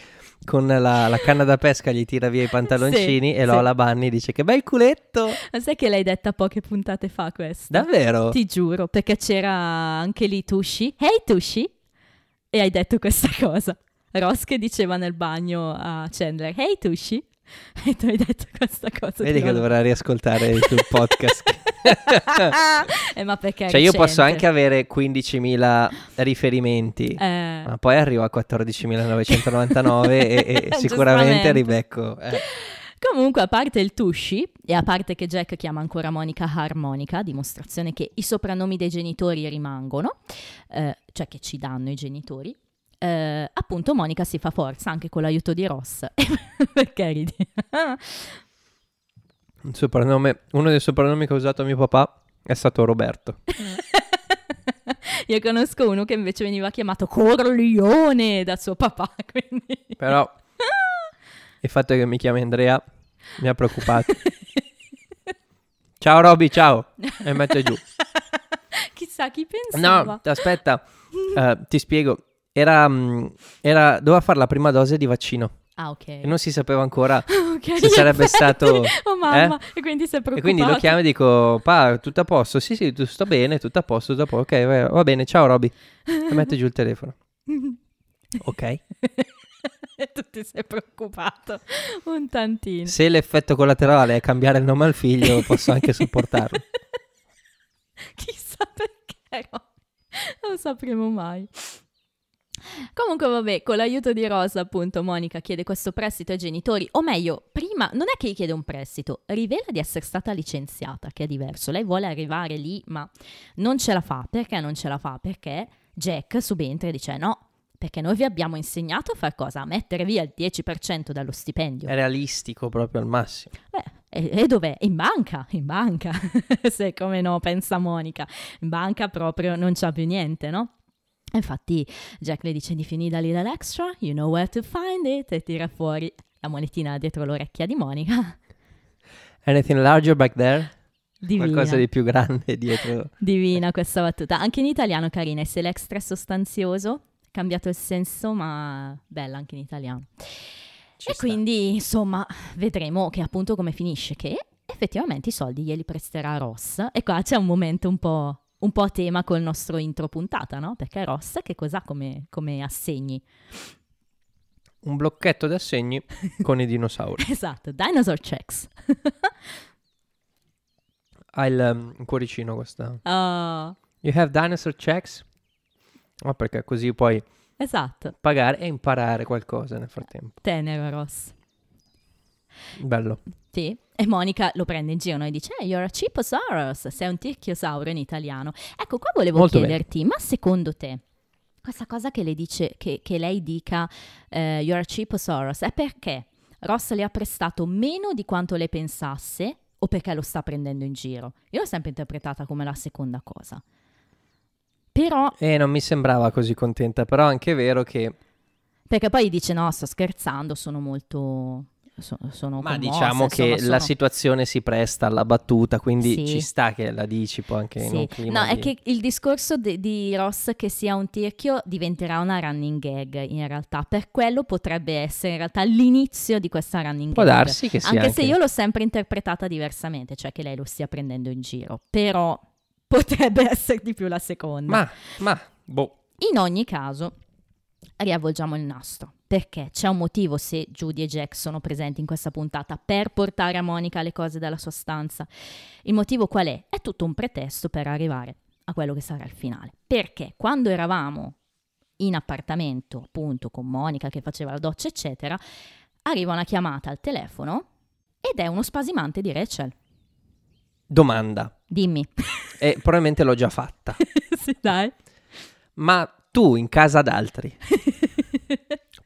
con la, la canna da pesca gli tira via i pantaloncini Sì, e sì. Lola Bunny dice che bel culetto. Ma sai che l'hai detta poche puntate fa questa? Davvero? Ti giuro, perché c'era anche lì Tushi. Hey Tushi! E hai detto questa [LAUGHS] cosa. Ross che diceva nel bagno a Chandler, hey Tushi! [LAUGHS] E tu hai detto questa cosa. Vedi di che Lola. dovrà riascoltare il tuo podcast. [LAUGHS] eh, ma perché cioè io posso anche avere 15.000 riferimenti. Eh, Ma poi arrivo a 14.999 e, e [LAUGHS] sicuramente ribecco. eh. Comunque, a parte il Tushi, e a parte che Jack chiama ancora Monica Harmonica, dimostrazione che i soprannomi dei genitori rimangono, eh, cioè che ci danno i genitori, eh, appunto Monica si fa forza anche con l'aiuto di Ross. [LAUGHS] Perché ridi? Un soprannome- uno dei soprannomi che ha usato mio papà è stato Roberto. [LAUGHS] Io conosco uno che invece veniva chiamato Corleone da suo papà, [LAUGHS] quindi... Però il fatto che mi chiami Andrea mi ha preoccupato. Ciao Roby, ciao. E mette giù. Chissà chi pensava. No, aspetta, eh, ti spiego. Era, mm, era- doveva fare la prima dose di vaccino Ah, ok. e non si sapeva ancora. [LAUGHS] Ok, se sarebbe in effetti. stato- [LAUGHS] Oh mamma, e quindi sei E preoccupato. quindi lo chiamo e dico, pa, tutto a posto? Sì, sì, tu- sto bene, tutto a posto, tutto a posto. Ok, va, va bene, ciao Roby. E mette giù il telefono. [LAUGHS] Ok. e tu ti sei preoccupato un tantino. Se l'effetto collaterale è cambiare il nome al figlio, posso anche sopportarlo. Chissà perché, no? non lo sapremo mai. Comunque, vabbè, con l'aiuto di Rosa, appunto, Monica chiede questo prestito ai genitori, o meglio, prima non è che gli chiede un prestito, rivela di essere stata licenziata, che è diverso. Lei vuole arrivare lì, ma non ce la fa. Perché non ce la fa? Perché Jack subentra e dice no, perché noi vi abbiamo insegnato a far cosa? A mettere via il 10% dallo stipendio. È realistico proprio al massimo. Beh, e, e dov'è? In banca, in banca. [LAUGHS] Se come no, pensa Monica. In banca proprio non c'ha più niente, no? Infatti Jack le dice di finire da Little Extra, you know where to find it, e tira fuori la monetina dietro l'orecchia di Monica. [LAUGHS] Anything larger back there? Divina, Qualcosa di più grande dietro. [LAUGHS] divina questa battuta. Anche in italiano carina, è se l'extra sostanzioso, cambiato il senso, ma bella anche in italiano. Ci e sta. quindi, insomma, vedremo che appunto come finisce, che effettivamente i soldi glieli presterà Ross. E qua c'è un momento un po', un po' a tema col nostro intro puntata, no? Perché Ross che cos'ha come, come assegni? Un blocchetto d'assegni [LAUGHS] con i dinosauri. esatto, dinosaur checks. [LAUGHS] Ha il um, cuoricino questa. Oh, You have dinosaur checks? Ma perché così puoi esatto. pagare e imparare qualcosa nel frattempo. Tenero Ross. Bello. Sì. E Monica lo prende in giro e dice, hey, you're a Chiposaurus, sei un tirchiosauro in italiano. Ecco, qua volevo Molto bene. chiederti, ma secondo te, questa cosa che, le dice, che, che lei dica, eh, you're a Chiposaurus, è perché Ross le ha prestato meno di quanto lei pensasse o perché lo sta prendendo in giro? Io l'ho sempre interpretata come la seconda cosa. Però, E non mi sembrava così contenta, però anche è vero che... perché poi dice, no, sto scherzando, sono molto... so- sono Ma commossa, diciamo che insomma, la sono- situazione si presta alla battuta, quindi Sì. ci sta che la dici poi anche in Sì. un clima No, è di- che il discorso de- di Ross che sia un tirchio diventerà una running gag in realtà. Per quello potrebbe essere in realtà l'inizio di questa running Può gag. darsi che sia Anche, anche... se io l'ho sempre interpretata diversamente, cioè che lei lo stia prendendo in giro. Però [LAUGHS] potrebbe essere di più la seconda. Ma, ma, boh. In ogni caso, riavvolgiamo il nastro. Perché c'è un motivo se Judy e Jack sono presenti in questa puntata per portare a Monica le cose dalla sua stanza. Il motivo qual è? È tutto un pretesto per arrivare a quello che sarà il finale. Perché quando eravamo in appartamento, appunto, con Monica che faceva la doccia, eccetera, arriva una chiamata al telefono ed è uno spasimante di Rachel. Domanda. Dimmi. E probabilmente l'ho già fatta. [LAUGHS] sì, dai. Ma tu in casa d'altri [LAUGHS]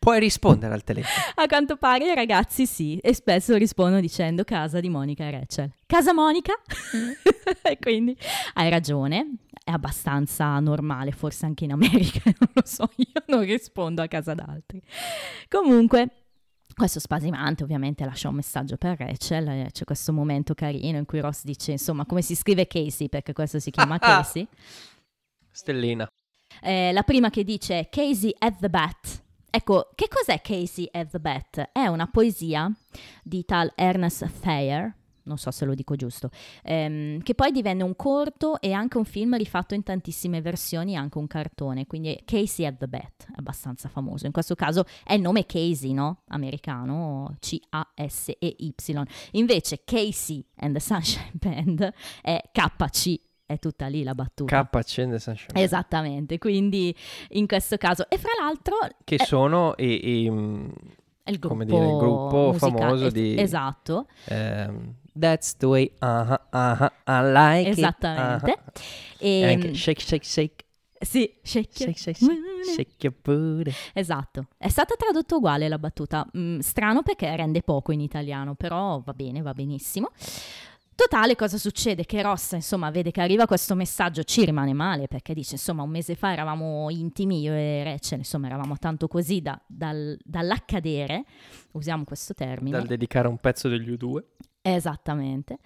puoi rispondere al telefono? [LAUGHS] A quanto pare i ragazzi sì, e spesso rispondono dicendo casa di Monica e Rachel. Casa Monica? [LAUGHS] e quindi hai ragione, è abbastanza normale, forse anche in America, [LAUGHS] non lo so, io non rispondo a casa d'altri. Comunque, questo spasimante ovviamente lascia un messaggio per Rachel, eh, c'è questo momento carino in cui Ross dice, insomma, come si scrive Casey, perché questo si chiama Casey. Stellina. Eh, la prima che dice Casey at the Bat. Ecco, che cos'è Casey at the Bat? È una poesia di tal Ernest Thayer, non so se lo dico giusto, ehm, che poi divenne un corto e anche un film rifatto in tantissime versioni, anche un cartone, quindi Casey at the Bat, abbastanza famoso. In questo caso è il nome Casey, no? Americano, C-A-S-E-Y. Invece Casey and the Sunshine Band è KC, è tutta lì la battuta. K accende Sunshine. Esattamente, quindi in questo caso. E fra l'altro Che eh, sono i, i, mm, è il gruppo, come dire, il gruppo famoso es- di- Esatto, ehm, That's the way, uh-huh, uh-huh, I like it, esattamente. uh-huh. E, E anche shake, shake, shake, Sì, shake, shake, shake, shake, shake booty. Esatto, è stata tradotta uguale la battuta, Mm, strano perché rende poco in italiano, però va bene, va benissimo. Totale, cosa succede? Che Ross, insomma, vede che arriva questo messaggio, ci rimane male perché dice, insomma, un mese fa eravamo intimi, io e Rachel, insomma, eravamo tanto così da- dal- dall'accadere, usiamo questo termine. Dal dedicare un pezzo degli U2. Esattamente.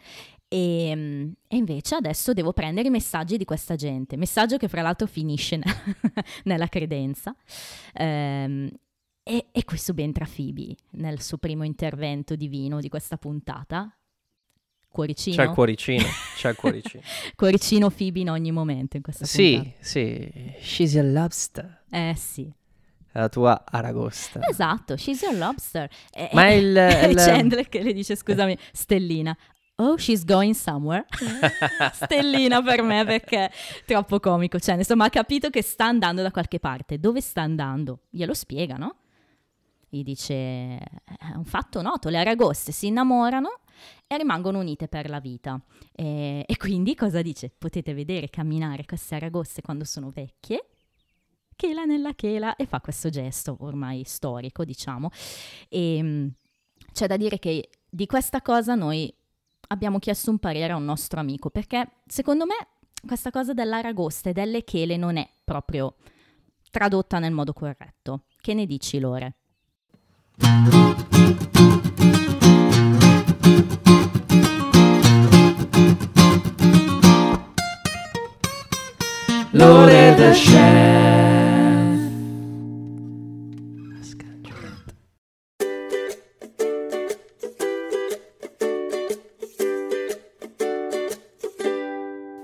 E, mm, e invece adesso devo prendere i messaggi di questa gente, messaggio che fra l'altro finisce ne- [LAUGHS] nella credenza. Ehm, e, e qui subentra Phoebe nel suo primo intervento divino di questa puntata. Cuoricino. C'è il cuoricino, c'è il cuoricino. [LAUGHS] Cuoricino Phoebe in ogni momento in questa puntata. sì, sì. She's a lobster. Eh sì. È la tua aragosta. Esatto, she's your lobster. E- Ma e- il- [LAUGHS] il- Chandler che le dice, scusami, Stellina. Oh, she's going somewhere. [LAUGHS] Stellina per me perché è troppo comico. Cioè, insomma, ha capito che sta andando da qualche parte. Dove sta andando? Glielo spiega, no? Gli dice, è un fatto noto, le aragoste si innamorano e rimangono unite per la vita. E, e quindi cosa dice? Potete vedere camminare queste aragoste quando sono vecchie chela nella chela e fa questo gesto ormai storico, diciamo. E mh, c'è da dire che di questa cosa noi abbiamo chiesto un parere a un nostro amico perché secondo me questa cosa dell'aragosta e delle chele non è proprio tradotta nel modo corretto. Che ne dici, Lore? The chef.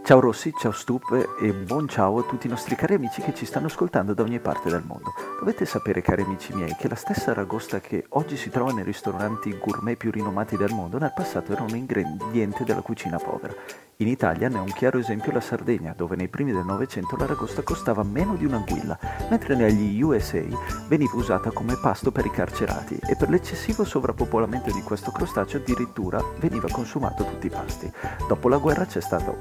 Ciao Rossi, ciao Stup e buon ciao a tutti i nostri cari amici che ci stanno ascoltando da ogni parte del mondo. Dovete sapere, cari amici miei, che la stessa aragosta che oggi si trova nei ristoranti gourmet più rinomati del mondo nel passato era un ingrediente della cucina povera. In Italia ne è un chiaro esempio la Sardegna, dove nei primi del Novecento l'aragosta costava meno di un'anguilla, mentre negli USA veniva usata come pasto per i carcerati e per l'eccessivo sovrappopolamento di questo crostaceo addirittura veniva consumato tutti i pasti. Dopo la guerra c'è stata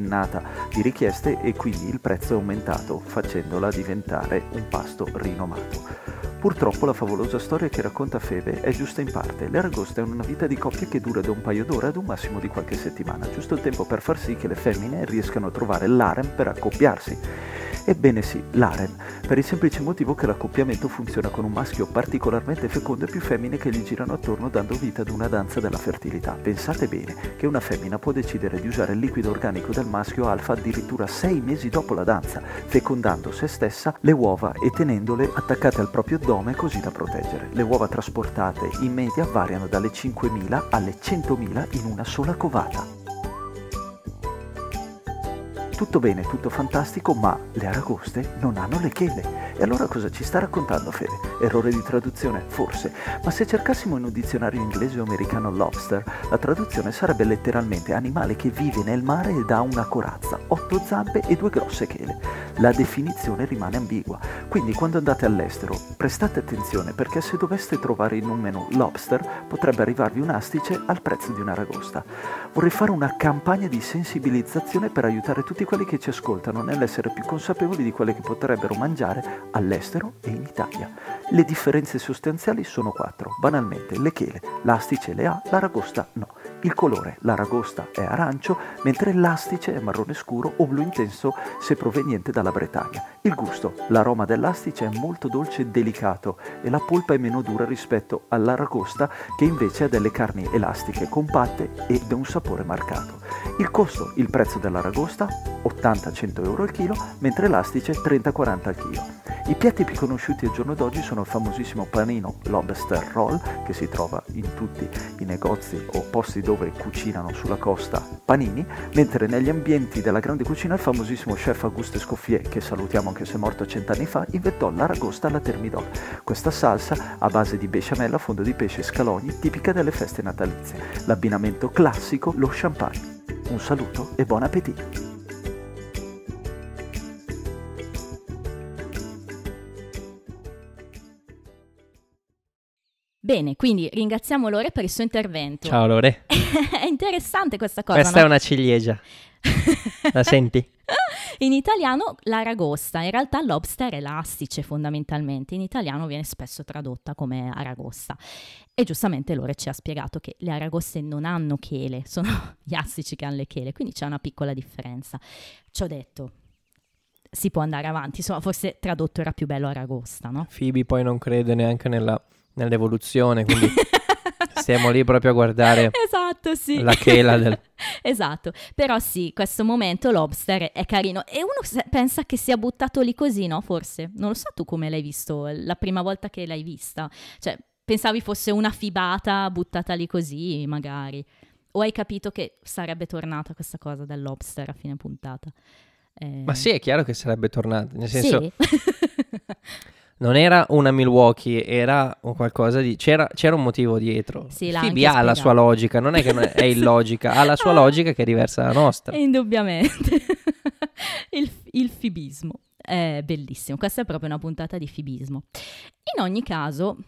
un'impennata di richieste e quindi il prezzo è aumentato, facendola diventare un pasto rinomato. Purtroppo la favolosa storia che racconta Febe è giusta in parte. Le aragoste hanno una vita di coppia che dura da un paio d'ore ad un massimo di qualche settimana, giusto il tempo per far sì che le femmine riescano a trovare l'harem per accoppiarsi. Ebbene sì, l'harem, per il semplice motivo che l'accoppiamento funziona con un maschio particolarmente fecondo e più femmine che gli girano attorno dando vita ad una danza della fertilità. Pensate bene che una femmina può decidere di usare il liquido organico del maschio alfa addirittura sei mesi dopo la danza, fecondando se stessa le uova e tenendole attaccate al proprio addome così da proteggere. Le uova trasportate in media variano dalle 5.000 alle 100.000 in una sola covata. Tutto bene, tutto fantastico, ma le aragoste non hanno le chele. E allora cosa ci sta raccontando Fede? Errore di traduzione? Forse. Ma se cercassimo in un dizionario inglese o americano lobster, la traduzione sarebbe letteralmente animale che vive nel mare ed ha una corazza, otto zampe e due grosse chele. La definizione rimane ambigua. Quindi quando andate all'estero, prestate attenzione perché se doveste trovare in un menu lobster, potrebbe arrivarvi un astice al prezzo di un'aragosta. Vorrei fare una campagna di sensibilizzazione per aiutare tutti quelli che ci ascoltano nell'essere più consapevoli di quelle che potrebbero mangiare all'estero e in Italia. Le differenze sostanziali sono quattro. Banalmente, le chele, l'astice le ha, l'aragosta no. Il colore, l'aragosta è arancio, mentre l'astice è marrone scuro o blu intenso se proveniente dalla Bretagna. Il gusto, l'aroma dell'astice è molto dolce e delicato e la polpa è meno dura rispetto all'aragosta che invece ha delle carni elastiche, compatte e da un sapore marcato. Il costo, il prezzo dell'aragosta 80-100 euro al chilo, mentre l'astice 30-40 al chilo. I piatti più conosciuti al giorno d'oggi sono il famosissimo panino lobster roll che si trova in tutti i negozi o posti dove cucinano sulla costa panini, mentre negli ambienti della grande cucina il famosissimo chef Auguste Escoffier, che salutiamo anche se è morto cent'anni fa, inventò l'aragosta alla termidor. Questa salsa a base di besciamella fondo di pesce e scalogni, tipica delle feste natalizie. L'abbinamento classico, lo champagne. Un saluto e buon appetito! Bene, quindi ringraziamo Lore per il suo intervento. Ciao Lore. [LAUGHS] è interessante questa cosa. Questa no? è una ciliegia. La senti? [LAUGHS] In italiano l'aragosta, in realtà lobster è l'astice fondamentalmente, in italiano viene spesso tradotta come aragosta. E giustamente Lore ci ha spiegato che le aragoste non hanno chele, [LAUGHS] sono gli astici che hanno le chele, quindi c'è una piccola differenza. Ci ho detto, si può andare avanti, insomma forse tradotto era più bello aragosta, no? Phoebe poi non crede neanche nella- nell'evoluzione, quindi [LAUGHS] stiamo lì proprio a guardare esatto, sì. la chela del... [LAUGHS] esatto, però sì, questo momento lobster è carino e uno se- pensa che sia buttato lì così, no? Forse, non lo so tu come l'hai visto, la prima volta che l'hai vista, cioè pensavi fosse una fibata buttata lì così, magari, o hai capito che sarebbe tornata questa cosa del lobster a fine puntata? Eh, Ma sì, è chiaro che sarebbe tornato, nel senso... sì. [LAUGHS] Non era una Milwaukee, era un qualcosa di... C'era, c'era un motivo dietro. Sì, Phoebe ha la sua logica, non è che non è, è illogica, ha la sua [LAUGHS] Ah. logica che è diversa dalla nostra. [LAUGHS] Indubbiamente. [LAUGHS] il, il fibismo. È bellissimo. Questa è proprio una puntata di fibismo. In ogni caso,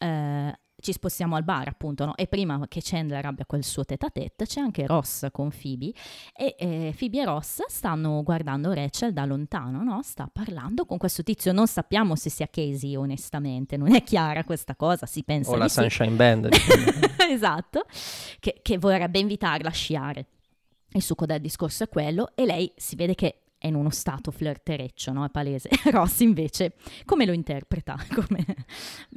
eh, ci spostiamo al bar, appunto, no? E prima che Chandler abbia quel suo tête à tête, c'è anche Ross con Phoebe. E eh, Phoebe e Ross stanno guardando Rachel da lontano, no? Sta parlando con questo tizio. Non sappiamo se sia Casey, onestamente. Non è chiara questa cosa, si pensa O la sì. Sunshine Band. [LAUGHS] esatto, che, che vorrebbe invitarla a sciare. Il succo del discorso è quello e lei si vede che è in uno stato flirtereccio, no? È palese. [LAUGHS] Ross invece, come lo interpreta? [LAUGHS] Come,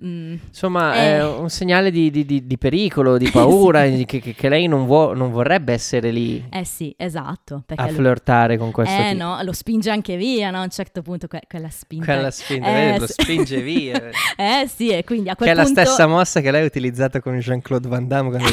mm, Insomma, Eh. è un segnale di, di- di- di pericolo, di [LAUGHS] paura, Sì. che, che- che lei non, vuo- non vorrebbe essere lì eh sì, esatto. A lui- flirtare con questo eh tipo. no, lo spinge anche via, no? A un certo punto que- quella spinta. Quella spinta, Eh, lo spinge via. eh sì, e quindi a quel che è la punto... stessa mossa che lei ha utilizzato con Jean-Claude Van Damme quando!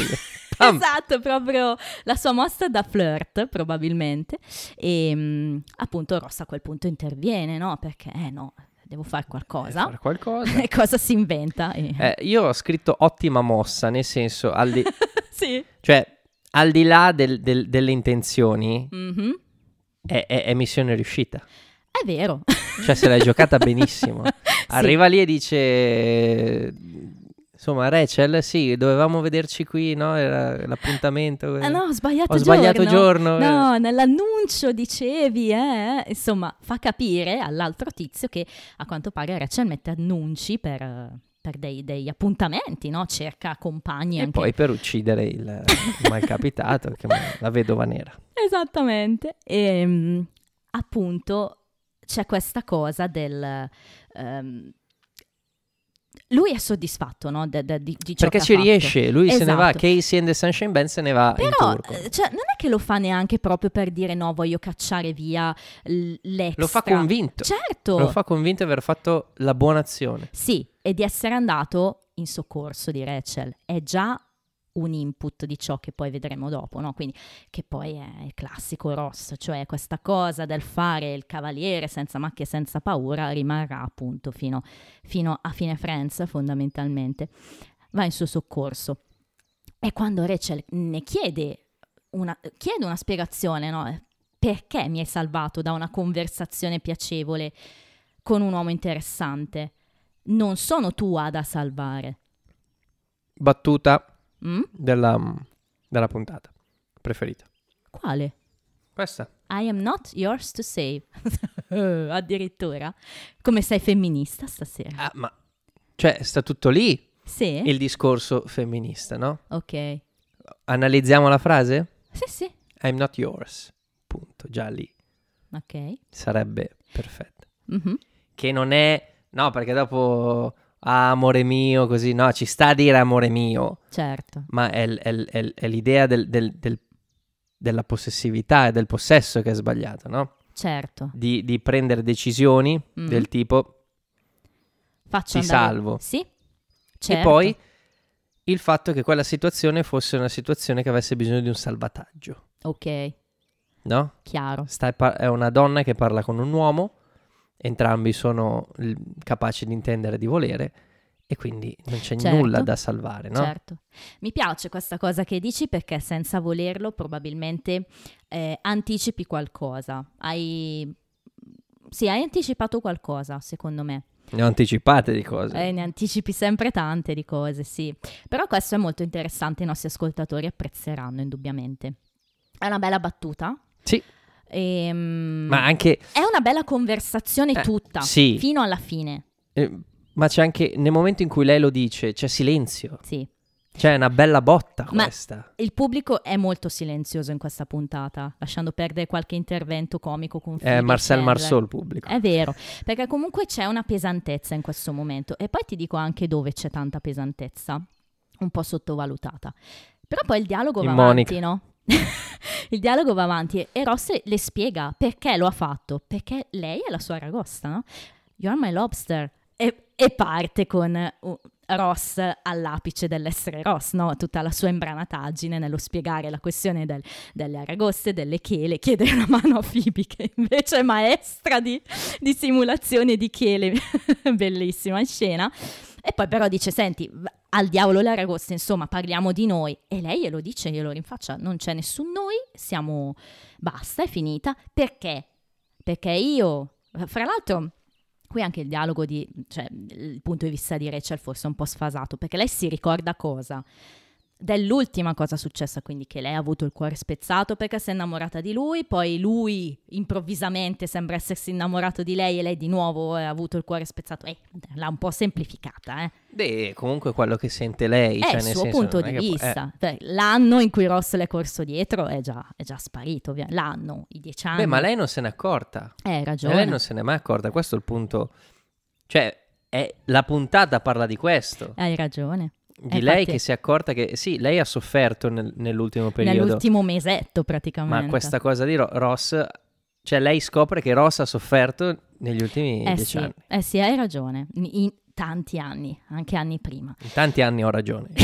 Esatto, proprio la sua mossa da flirt, probabilmente. E mm, appunto Ross a quel punto interviene, no? Perché, eh no, devo fare qualcosa. Fare qualcosa. [LAUGHS] E cosa si inventa? E- Eh, io ho scritto ottima mossa, nel senso, al di, [LAUGHS] sì. cioè, al di là del- del- delle intenzioni, Mhm. è, è- è missione riuscita. È vero. Cioè, se l'hai giocata [LAUGHS] benissimo. Sì. Arriva lì e dice... Insomma, Rachel, sì, dovevamo vederci qui, no? Era l'appuntamento. Ah no, ho sbagliato Ho sbagliato giorno. No, nell'annuncio dicevi, eh. Insomma, fa capire all'altro tizio che a quanto pare Rachel mette annunci per, per dei, degli appuntamenti, no? Cerca compagni E anche. poi per uccidere il, malcapitato, che la vedova nera. Esattamente. E mm, appunto c'è questa cosa del... ehm, lui è soddisfatto, no? de- de- di, di ciò Perché che ci riesce, lui se ne va, Esatto. Casey and the Sunshine Band se ne va Però, eh, cioè, non è che lo fa neanche proprio per dire no, voglio cacciare via l- l'extra. Lo fa convinto. Certo. Lo fa convinto di aver fatto la buona azione. Sì, e di essere andato in soccorso di Rachel. È già un input di ciò che poi vedremo dopo, no? Quindi, che poi è il classico Ross, cioè questa cosa del fare il cavaliere senza macchie e senza paura rimarrà appunto fino, fino a fine Friends, fondamentalmente. Va in suo soccorso. E quando Rachel ne chiede una, chiede una spiegazione, no? Perché mi hai salvato da una conversazione piacevole con un uomo interessante? Non sono tua da salvare. Battuta Mm? della, della puntata preferita. Quale? Questa. I am not yours to save. [LAUGHS] Addirittura. Come sei femminista stasera? Ah, ma... Cioè, sta tutto lì Sì? il discorso femminista, no? Ok. Analizziamo la frase? Sì, sì. I'm not yours. Punto. Già lì Ok. sarebbe perfetto. Mhm. Che non è... No, perché dopo... Ah, amore mio, così. No, ci sta a dire amore mio. Certo. Ma è, è è è l'idea del- del- del- della possessività e del possesso che è sbagliato, no? Certo. Di, di prendere decisioni Mm. del tipo... Faccio Ti andare- salvo. Sì. E Certo. poi il fatto che quella situazione fosse una situazione che avesse bisogno di un salvataggio, Ok, no? chiaro. Par- è una donna che parla con un uomo, entrambi sono l- capaci di intendere di volere, e quindi non c'è Certo. nulla da salvare, no? Certo. Mi piace questa cosa che dici perché senza volerlo probabilmente eh, anticipi qualcosa. Hai... Sì, hai anticipato qualcosa, secondo me. Ne ho anticipate di cose. Eh, ne anticipi sempre tante di cose, sì. Però questo è molto interessante, i nostri ascoltatori apprezzeranno indubbiamente. È una bella battuta. Sì. Ehm, Ma anche... È una bella conversazione Eh, tutta, sì. fino alla fine. eh, ma c'è anche... Nel momento in cui lei lo dice, c'è silenzio. Sì. C'è una bella botta Ma- questa. Il pubblico è molto silenzioso in questa puntata, lasciando perdere qualche intervento comico con È e Marcel. Marceau il pubblico. È vero, perché comunque c'è una pesantezza in questo momento e poi ti dico anche dove c'è tanta pesantezza, un po' sottovalutata. Però poi il dialogo va In avanti, no? [LAUGHS] il dialogo va avanti e- Ross le spiega perché lo ha fatto, perché lei è la sua ragosta, no? You're my lobster. E, e parte con uh, Ross all'apice dell'essere Ross, no? Tutta la sua imbranataggine nello spiegare la questione del- delle aragoste, delle chele, chiedere la mano a Phoebe che invece è maestra di, di simulazione di chele, [LAUGHS] bellissima scena. E poi però dice, senti, al diavolo le aragoste, insomma, parliamo di noi. E lei glielo dice, glielo rinfaccia, non c'è nessun noi, siamo, basta, è finita. Perché? Perché io, fra l'altro, qui anche il dialogo di, cioè il punto di vista di Rachel forse è un po' sfasato, perché lei si ricorda cosa? Dell'ultima cosa successa, quindi che lei ha avuto il cuore spezzato perché si è innamorata di lui, poi lui improvvisamente sembra essersi innamorato di lei e lei di nuovo ha avuto il cuore spezzato. Eh, l'ha un po' semplificata, eh. Beh, comunque quello che sente lei. È cioè, il nel suo senso, punto di eh. vista. Cioè, l'anno in cui Ross le è corso dietro è già, è già sparito, ovvia- l'anno, i dieci anni. Beh, ma lei non se n'è accorta. Eh, ragione. lei non se n'è mai accorta. Questo è il punto. Cioè, è- la puntata parla di questo. Hai ragione. Di Eh, lei infatti- che si è accorta che sì, lei ha sofferto nel- nell'ultimo periodo. Nell'ultimo mesetto praticamente. Ma questa cosa di Ro- Ross, cioè lei scopre che Ross ha sofferto negli ultimi eh dieci sì, anni. eh sì, hai ragione. In, tanti anni, anche anni prima. In tanti anni ho ragione. [LAUGHS]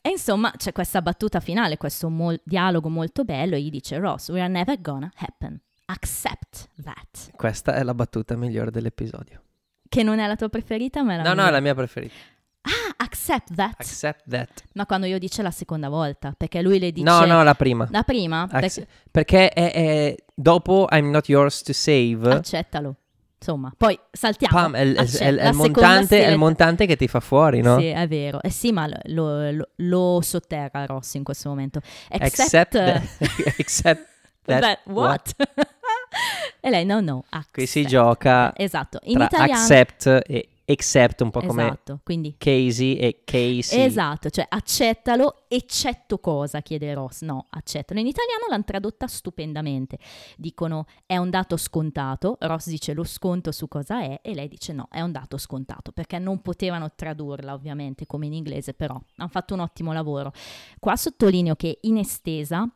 E insomma c'è questa battuta finale, questo mol- dialogo molto bello, e gli dice Ross, we are never gonna happen. Accept that. Questa è la battuta migliore dell'episodio. Che non è la tua preferita, ma è la No, no, mia. è la mia preferita. Ah, accept that. Accept that. ma quando io dice la seconda volta, perché lui le dice... No, no, la prima. La prima? Acce- perché- perché è, è- dopo I'm not yours to save. accettalo. Insomma, poi saltiamo. Pam, è, il- è è il montante, è il montante che ti fa fuori, no? Sì, è vero. Eh sì, ma lo, lo- lo sotterra Ross in questo momento. Except, Except, that, except that, that what? [LAUGHS] e lei no, no. Qui si accept. gioca Esatto, in tra italiano. accept e accept, un po' come Esatto, quindi Casey e Casey. Esatto, cioè accettalo, eccetto cosa, chiede Ross. No, accettalo. In italiano l'hanno tradotta stupendamente. Dicono è un dato scontato, Ross dice lo sconto su cosa è e lei dice no, è un dato scontato, perché non potevano tradurla ovviamente come in inglese, però hanno fatto un ottimo lavoro. Qua sottolineo che in estesa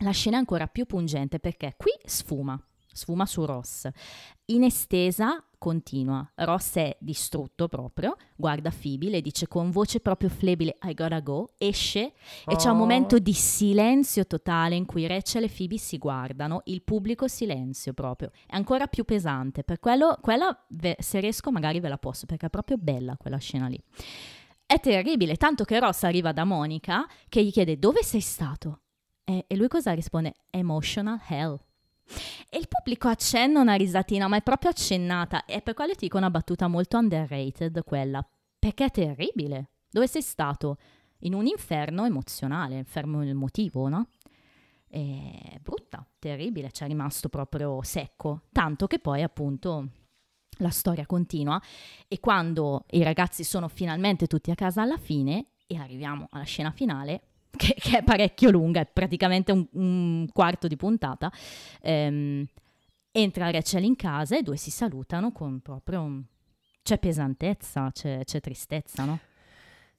la scena è ancora più pungente perché qui sfuma, sfuma su Ross. In estesa continua. Ross è distrutto proprio, guarda Phoebe, le dice con voce proprio flebile I gotta go, esce e c'è un Oh. momento di silenzio totale in cui Rachel e Phoebe si guardano, il pubblico silenzio proprio. È ancora più pesante, per quello quella ve- se riesco magari ve la posso perché è proprio bella quella scena lì. È terribile, tanto che Ross arriva da Monica che gli chiede dove sei stato? E, e lui cosa risponde? Emotional hell. E il pubblico accenna una risatina, ma è proprio accennata. E per quello ti dico una battuta molto underrated quella. Perché è terribile. Dove sei stato? In un inferno emozionale, inferno emotivo, no? È brutta, terribile, ci è rimasto proprio secco. Tanto che poi appunto la storia continua e quando i ragazzi sono finalmente tutti a casa alla fine e arriviamo alla scena finale, che, che è parecchio lunga, è praticamente un, un quarto di puntata, ehm, entra Rachel in casa e i due si salutano con proprio... un- C'è pesantezza, c'è, c'è tristezza, no?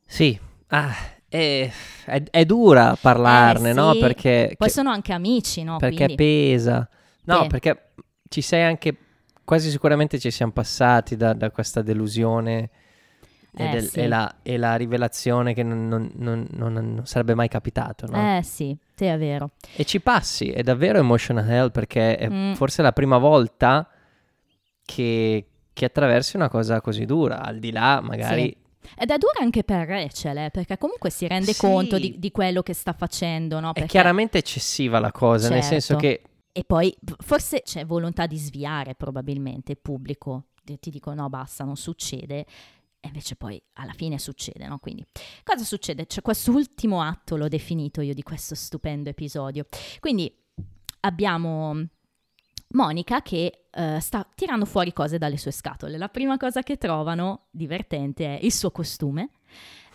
Sì, ah, è, è- è dura parlarne, Eh, no? sì. Perché, Poi che- sono anche amici, no? perché Quindi, pesa. No, Sì. perché ci sei anche, quasi sicuramente ci siamo passati da, da questa delusione e, Eh, del- sì. e la, e la rivelazione che non, non- non- non- sarebbe mai capitato, no? Eh sì, sì, è vero. E ci passi, è davvero emotional hell perché è Mm. forse la prima volta che, che attraversi una cosa così dura, al di là magari... Ed è dura anche per Rachel, eh, perché comunque si rende Sì. conto di, di quello che sta facendo, no? È Perché- chiaramente eccessiva la cosa, nel Certo. senso che E poi forse c'è volontà di sviare probabilmente il pubblico. Ti ti dico no, basta, non succede. E invece poi alla fine succede, no? Quindi cosa succede? C'è quest'ultimo atto, l'ho definito io, di questo stupendo episodio. Quindi abbiamo Monica che eh, sta tirando fuori cose dalle sue scatole. La prima cosa che trovano, divertente, è il suo costume.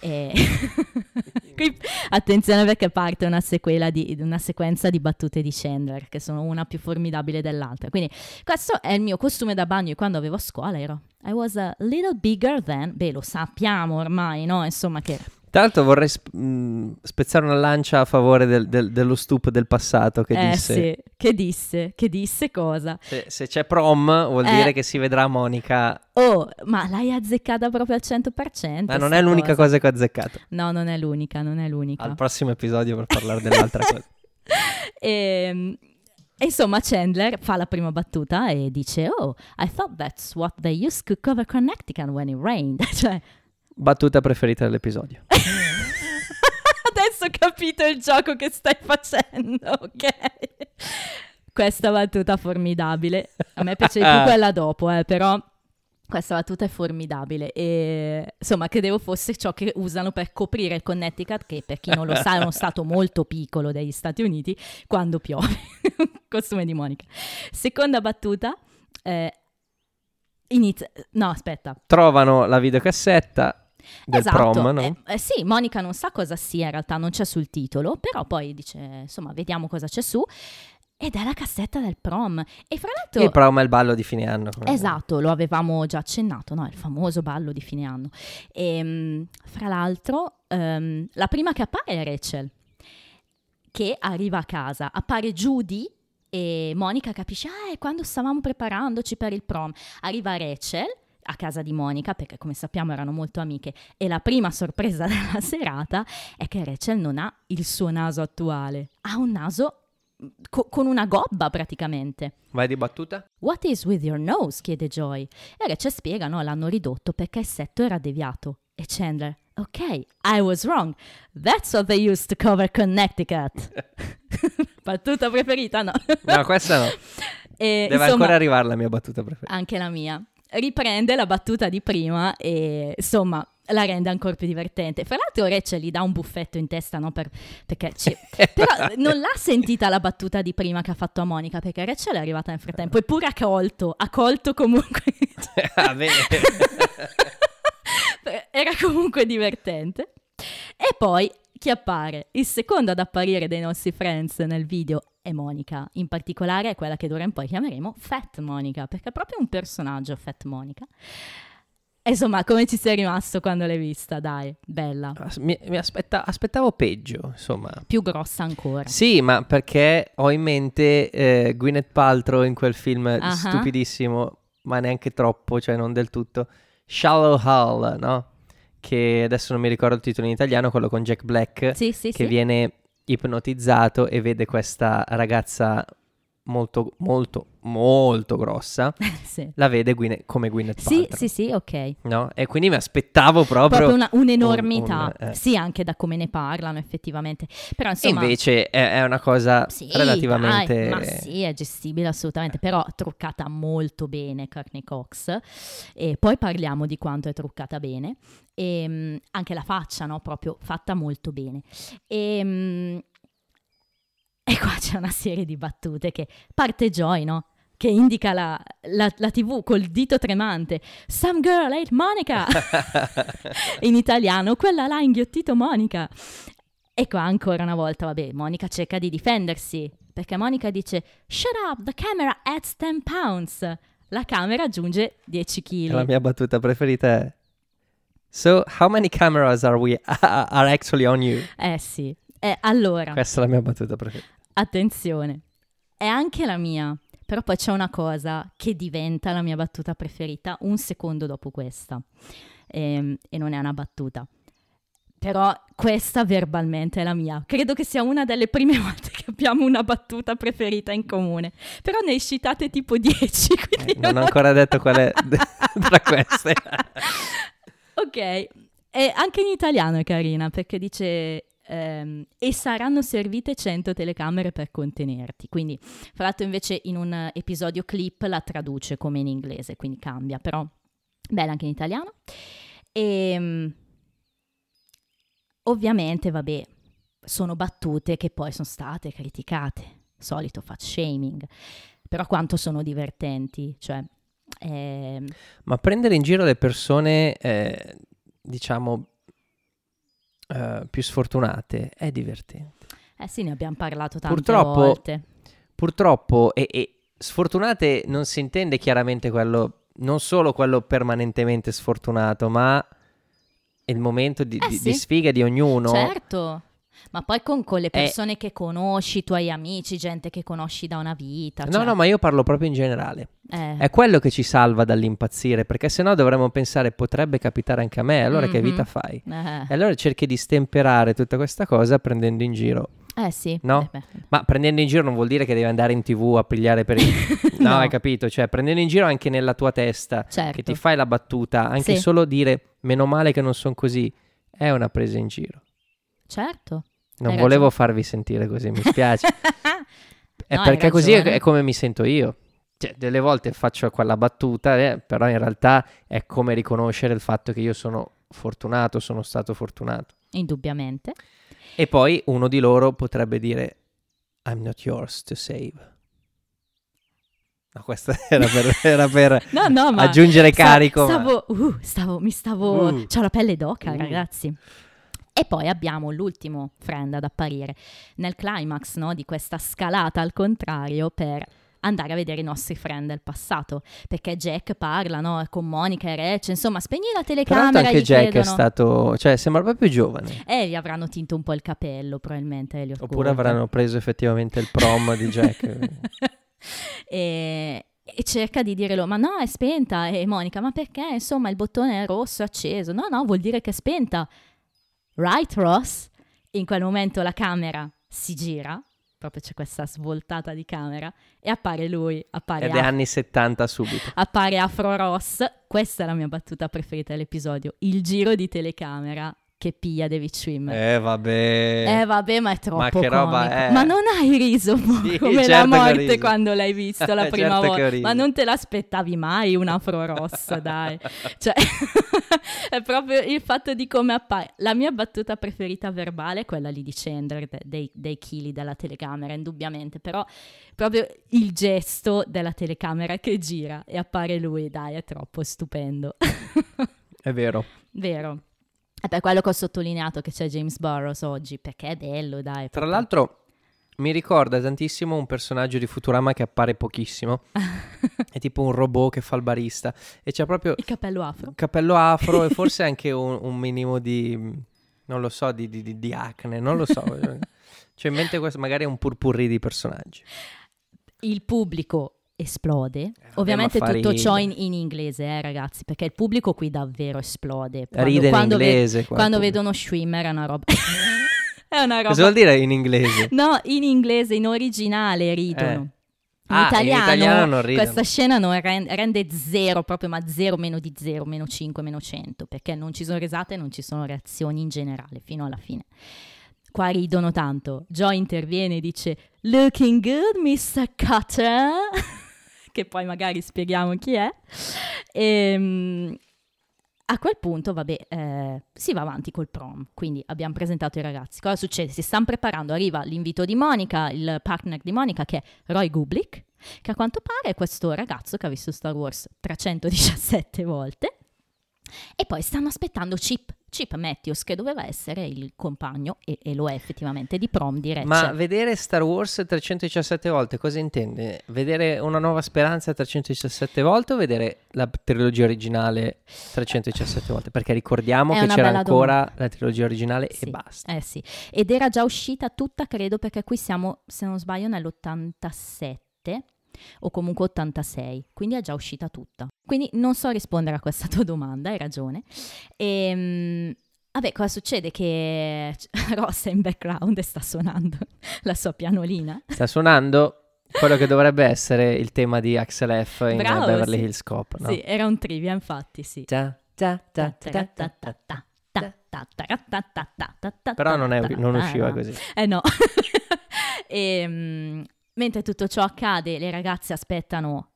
E [LAUGHS] Qui, attenzione perché parte una sequela di una sequenza di battute di Chandler che sono una più formidabile dell'altra. Quindi questo è il mio costume da bagno di quando avevo a scuola, ero I was a little bigger than, beh lo sappiamo ormai, no? Insomma che Tra l'altro vorrei sp- mh, spezzare una lancia a favore del- del- dello stup del passato che eh disse sì, che disse, che disse cosa? se, se c'è prom vuol Eh. dire che si vedrà Monica, Oh, ma l'hai azzeccata proprio al 100%. ma non è l'unica cosa che ho azzeccato. No, non è l'unica, non è l'unica. Al prossimo episodio per parlare dell'altra cosa. [LAUGHS] e, e insomma Chandler fa la prima battuta e dice Oh, I thought that's what they used to cover Connecticut when it rained. [LAUGHS] cioè, Battuta preferita dell'episodio. [LAUGHS] adesso ho capito il gioco che stai facendo, ok? Questa battuta formidabile. A me piace di più quella dopo, eh, però questa battuta è formidabile e insomma credevo fosse ciò che usano per coprire il Connecticut che per chi non lo sa è uno stato molto piccolo degli Stati Uniti quando piove [LAUGHS] costume di Monica seconda battuta eh, inizia no aspetta Trovano la videocassetta del esatto, prom, no? eh, eh, sì, Monica non sa cosa sia, in realtà non c'è sul titolo, però poi dice, insomma, vediamo cosa c'è su. Ed è la cassetta del prom. E fra l'altro... Il prom è il ballo di fine anno. Esatto, lo avevamo già accennato, no? Il famoso ballo di fine anno. E, fra l'altro, ehm, la prima che appare è Rachel, che arriva a casa. Appare Judy e Monica capisce, ah, è quando stavamo preparandoci per il prom. Arriva Rachel, a casa di Monica, perché come sappiamo erano molto amiche, e la prima sorpresa [LAUGHS] della serata è che Rachel non ha il suo naso attuale, ha un naso co- con una gobba praticamente. Vai di battuta? What is with your nose? chiede Joy. E Rachel spiega, no, l'hanno ridotto perché il setto era deviato. E Chandler, ok, I was wrong. That's what they used to cover Connecticut. [LAUGHS] Battuta preferita, no? No, questa no. [LAUGHS] E, Deve insomma, ancora arrivare la mia battuta preferita. anche la mia. Riprende la battuta di prima e insomma la rende ancora più divertente. Fra l'altro Rachel gli dà un buffetto in testa, no? Per- perché ci- [LAUGHS] Però non l'ha sentita la battuta di prima che ha fatto a Monica, perché Rachel è arrivata nel frattempo, eppure ha colto, ha colto comunque. [LAUGHS] Ah, bene. [LAUGHS] Era comunque divertente. E poi chi appare? Il secondo ad apparire dei nostri friends nel video è Monica. In particolare è quella che d'ora in poi chiameremo Fat Monica, perché è proprio un personaggio Fat Monica. Insomma, come ci sei rimasto quando l'hai vista? Dai, bella. Mi, mi aspetta- aspettavo peggio, insomma. Più grossa ancora. Sì, ma perché ho in mente eh, Gwyneth Paltrow in quel film Ah. stupidissimo, ma neanche troppo, cioè non del tutto. Shallow Hall, no? Che adesso non mi ricordo il titolo in italiano, quello con Jack Black, Sì, sì, che sì. viene ipnotizzato e vede questa ragazza molto, molto, molto grossa. [LAUGHS] sì. La vede Gwyneth- come Gwyneth Sì, Paltrow. sì, sì, ok. No? E quindi mi aspettavo proprio... Proprio una- un'enormità. un- eh. Sì, anche da come ne parlano effettivamente. Però E insomma... invece è, è una cosa Sì, relativamente... dai, ma sì, è gestibile assolutamente, però truccata molto bene Courtney Cox. E poi parliamo di quanto è truccata bene. E mh, anche la faccia, no? Proprio fatta molto bene. E, mh, e qua c'è una serie di battute che parte Joy, no? Che indica la, la- la TV col dito tremante. Some girl ate Monica! [LAUGHS] in italiano, quella là ha inghiottito Monica. E qua ancora una volta, vabbè, Monica cerca di difendersi, perché Monica dice Shut up, the camera adds 10 pounds. La camera aggiunge 10 kg. La mia battuta preferita è So, how many cameras are we [LAUGHS] are actually on you? Eh sì. Eh, allora, Questa è la mia battuta preferita. Attenzione, è anche la mia, però poi c'è una cosa che diventa la mia battuta preferita un secondo dopo questa. Ehm, e non è una battuta. Però questa verbalmente è la mia. Credo che sia una delle prime [LAUGHS] volte che abbiamo una battuta preferita in comune. Però ne citate tipo 10. [LAUGHS] Quindi Eh, non ho ancora detto qual è [LAUGHS] tra queste. Ok, e anche in italiano è carina perché dice ehm, e saranno servite 100 telecamere per contenerti. Quindi, fra l'altro invece in un episodio clip la traduce come in inglese, quindi cambia, però bella anche in italiano. E ovviamente, vabbè, sono battute che poi sono state criticate, solito fat shaming, però quanto sono divertenti, cioè... ehm, Ma prendere in giro le persone, eh, diciamo, eh, più sfortunate è divertente. Eh sì, ne abbiamo parlato tante Purtroppo- volte. Purtroppo, e, e sfortunate non si intende chiaramente quello, non solo quello permanentemente sfortunato, ma il momento di, Eh di- sì. di sfiga di ognuno. Certo, ma poi con, con le Eh. persone che conosci, i tuoi amici, gente che conosci da una vita. No, cioè, no, ma io parlo proprio in generale. eh, È quello che ci salva dall'impazzire, perché sennò dovremmo pensare potrebbe capitare anche a me, allora che Mhm. vita fai? eh, E allora cerchi di stemperare tutta questa cosa prendendo in giro. eh sì. No? eh. Ma prendendo in giro non vuol dire che devi andare in tv a pigliare per il... [LAUGHS] No, No. hai capito? Cioè prendendo in giro anche nella tua testa, Certo. che ti fai la battuta, anche Sì. solo dire meno male che non sono così, è una presa in giro. Certo. Non volevo ragione. farvi sentire così, mi [LAUGHS] spiace. è No, perché così è, è come mi sento io. Cioè, delle volte faccio quella battuta, eh, però in realtà è come riconoscere il fatto che io sono fortunato, sono stato fortunato. Indubbiamente. E poi uno di loro potrebbe dire I'm not yours to save. No, questo [LAUGHS] era per, era per [LAUGHS] No, no, ma... aggiungere carico. ma- Stavo, uh, stavo, mi stavo... Uh. C'ho la pelle d'oca, Uh. ragazzi. E poi abbiamo l'ultimo friend ad apparire nel climax no, di questa scalata al contrario per andare a vedere i nostri friend del passato. Perché Jack parla no, con Monica e Rachel, insomma, spegni la telecamera anche gli Jack è chiedono. stato, cioè sembra proprio giovane. E gli avranno tinto un po' il capello, probabilmente. Oppure avranno preso effettivamente il prom di Jack. [LAUGHS] e, e cerca di dirlo, ma no, è spenta. E Monica, ma perché? Insomma, il bottone è rosso, acceso. No, no, vuol dire che è spenta. Right, Ross? In quel momento la camera si gira, proprio c'è questa svoltata di camera, e appare lui, appare, Ed è Af- anni 70 subito. appare Afro Ross. Questa è la mia battuta preferita dell'episodio. Il giro di telecamera che piglia David Schwimmer. Eh, vabbè. Eh vabbè, ma è troppo Ma che roba comico. è? Ma non hai riso Sì, come certo la morte quando l'hai visto la [LAUGHS] Certo prima ho volta. Ma non te l'aspettavi mai un afro rossa, [LAUGHS] dai. Cioè, [LAUGHS] è proprio il fatto di come appare. La mia battuta preferita verbale è quella lì di Chandler, de- dei, dei chili della telecamera, indubbiamente. Però proprio il gesto della telecamera che gira e appare lui, dai, è troppo stupendo. È vero. Vero. È per quello che ho sottolineato che c'è James Burrows oggi, perché è bello, dai. Tra proprio- l'altro mi ricorda tantissimo un personaggio di Futurama che appare pochissimo. [LAUGHS] È tipo un robot che fa il barista. E c'è proprio Il cappello afro. un capello afro e forse [LAUGHS] anche un, un minimo di... Non lo so, di, di- di- di acne, non lo so. [LAUGHS] C'è in mente questo, magari un purpurri di personaggi. Il pubblico esplode. Eh, Ovviamente tutto ciò in, in inglese, eh, ragazzi, perché il pubblico qui davvero esplode. Quando, Ride in quando ve- inglese. qua, quando vedono Schwimmer è una roba... [LAUGHS] [LAUGHS] è una roba... Cosa vuol dire in inglese? No, in inglese, in originale ridono. Eh. In, Ah, in italiano, italiano non ridono. questa scena non ren- rende zero, proprio ma zero, meno di zero, meno 5, meno 100, perché non ci sono risate e non ci sono reazioni in generale, fino alla fine. Qua ridono tanto. Joy interviene e dice Looking good, Mr. Cutter. [LAUGHS] che poi magari spieghiamo chi è. Ehm, a quel punto, vabbè, eh, si va avanti col prom. Quindi abbiamo presentato i ragazzi. Cosa succede? Si stanno preparando. Arriva l'invito di Monica, il partner di Monica, che è Roy Gublik, che a quanto pare è questo ragazzo che ha visto Star Wars 317 volte. E poi stanno aspettando Chip, Chip Matthews, che doveva essere il compagno, e, e lo è effettivamente, di prom di Rachel. Ma vedere Star Wars 317 volte cosa intende? Vedere una nuova speranza 317 volte o vedere la trilogia originale 317 volte? Perché ricordiamo È che c'era ancora domanda. la trilogia originale Sì, e basta. Eh sì, ed era già uscita tutta, credo, perché qui siamo, se non sbaglio, nell'87 o comunque 86, quindi è già uscita tutta. Quindi non so rispondere a questa tua domanda, hai ragione. Ehm, vabbè, cosa succede? Che Ross è in background e sta suonando la sua pianolina. Sta suonando quello che dovrebbe essere il tema di Axel F in Bravo, Beverly sì. Hills Cop, no? Sì, era un trivia, infatti, sì. Ta, ta, ta. Però non, è- non usciva così. Eh no. e, mm, mentre tutto ciò accade, le ragazze aspettano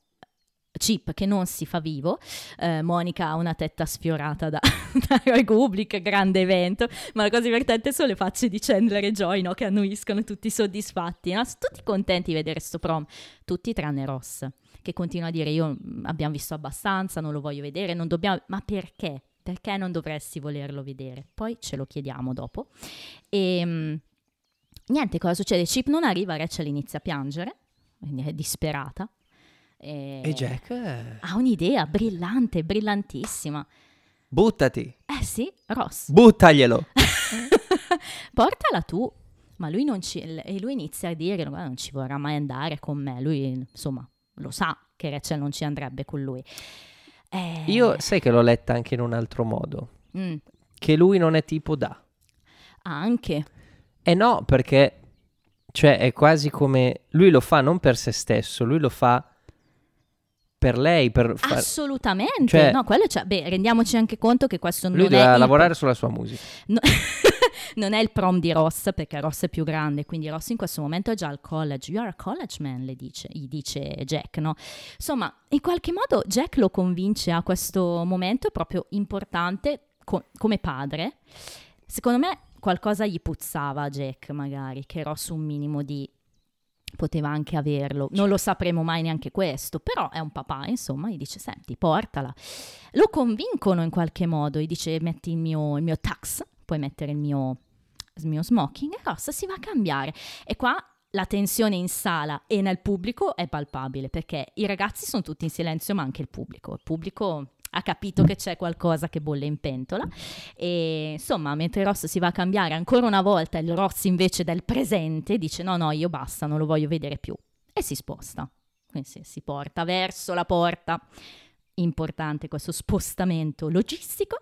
Chip che non si fa vivo, eh, Monica ha una tetta sfiorata da, [LAUGHS] da Roy Gublik, grande evento, ma la cosa divertente sono le facce di Chandler e Joy no? che annuiscono tutti soddisfatti, no? Sono tutti contenti di vedere sto prom, tutti tranne Ross, che continua a dire io abbiamo visto abbastanza, non lo voglio vedere, non dobbiamo, ma perché? Perché non dovresti volerlo vedere? Poi ce lo chiediamo dopo. E mm, niente, cosa succede? Chip non arriva, Rachel inizia a piangere, quindi è disperata. E, E Jack? ha un'idea brillante, brillantissima. Buttati, Eh sì, Ross, buttaglielo. [LAUGHS] portala tu. Ma lui non ci... E lui inizia a dire, "Guarda, non ci vorrà mai andare con me. Lui, insomma, lo sa che Rachel non ci andrebbe con lui. Eh, Io sai che l'ho letta anche in un altro modo, mm, che lui non è tipo da. anche. Eh no, perché cioè è quasi come lui lo fa non per se stesso, lui lo fa per lei, per far... Assolutamente. Cioè- no, quello c'è. Beh, rendiamoci anche conto che questo lui non è doveva il- lavorare sulla sua musica. No- [LAUGHS] non è il prom di Ross perché Ross è più grande, quindi Ross in questo momento è già al college. You are a college man, le dice, gli dice Jack, no? Insomma, in qualche modo Jack lo convince a questo momento proprio importante co- come padre. Secondo me qualcosa gli puzzava a Jack, magari, che Ross un minimo di poteva anche averlo. Non lo sapremo mai neanche questo, però è un papà, insomma, gli dice "Senti, portala". Lo convincono in qualche modo, gli dice "Metti il mio, il mio tax, puoi mettere il mio, il mio smoking" e Ross si va a cambiare. E qua la tensione in sala e nel pubblico è palpabile perché i ragazzi sono tutti in silenzio, ma anche il pubblico. Il pubblico ha capito che c'è qualcosa che bolle in pentola e insomma mentre Ross si va a cambiare ancora una volta il Ross invece del presente dice no no io basta non lo voglio vedere più e si sposta quindi si, si porta verso la porta. Importante questo spostamento logistico.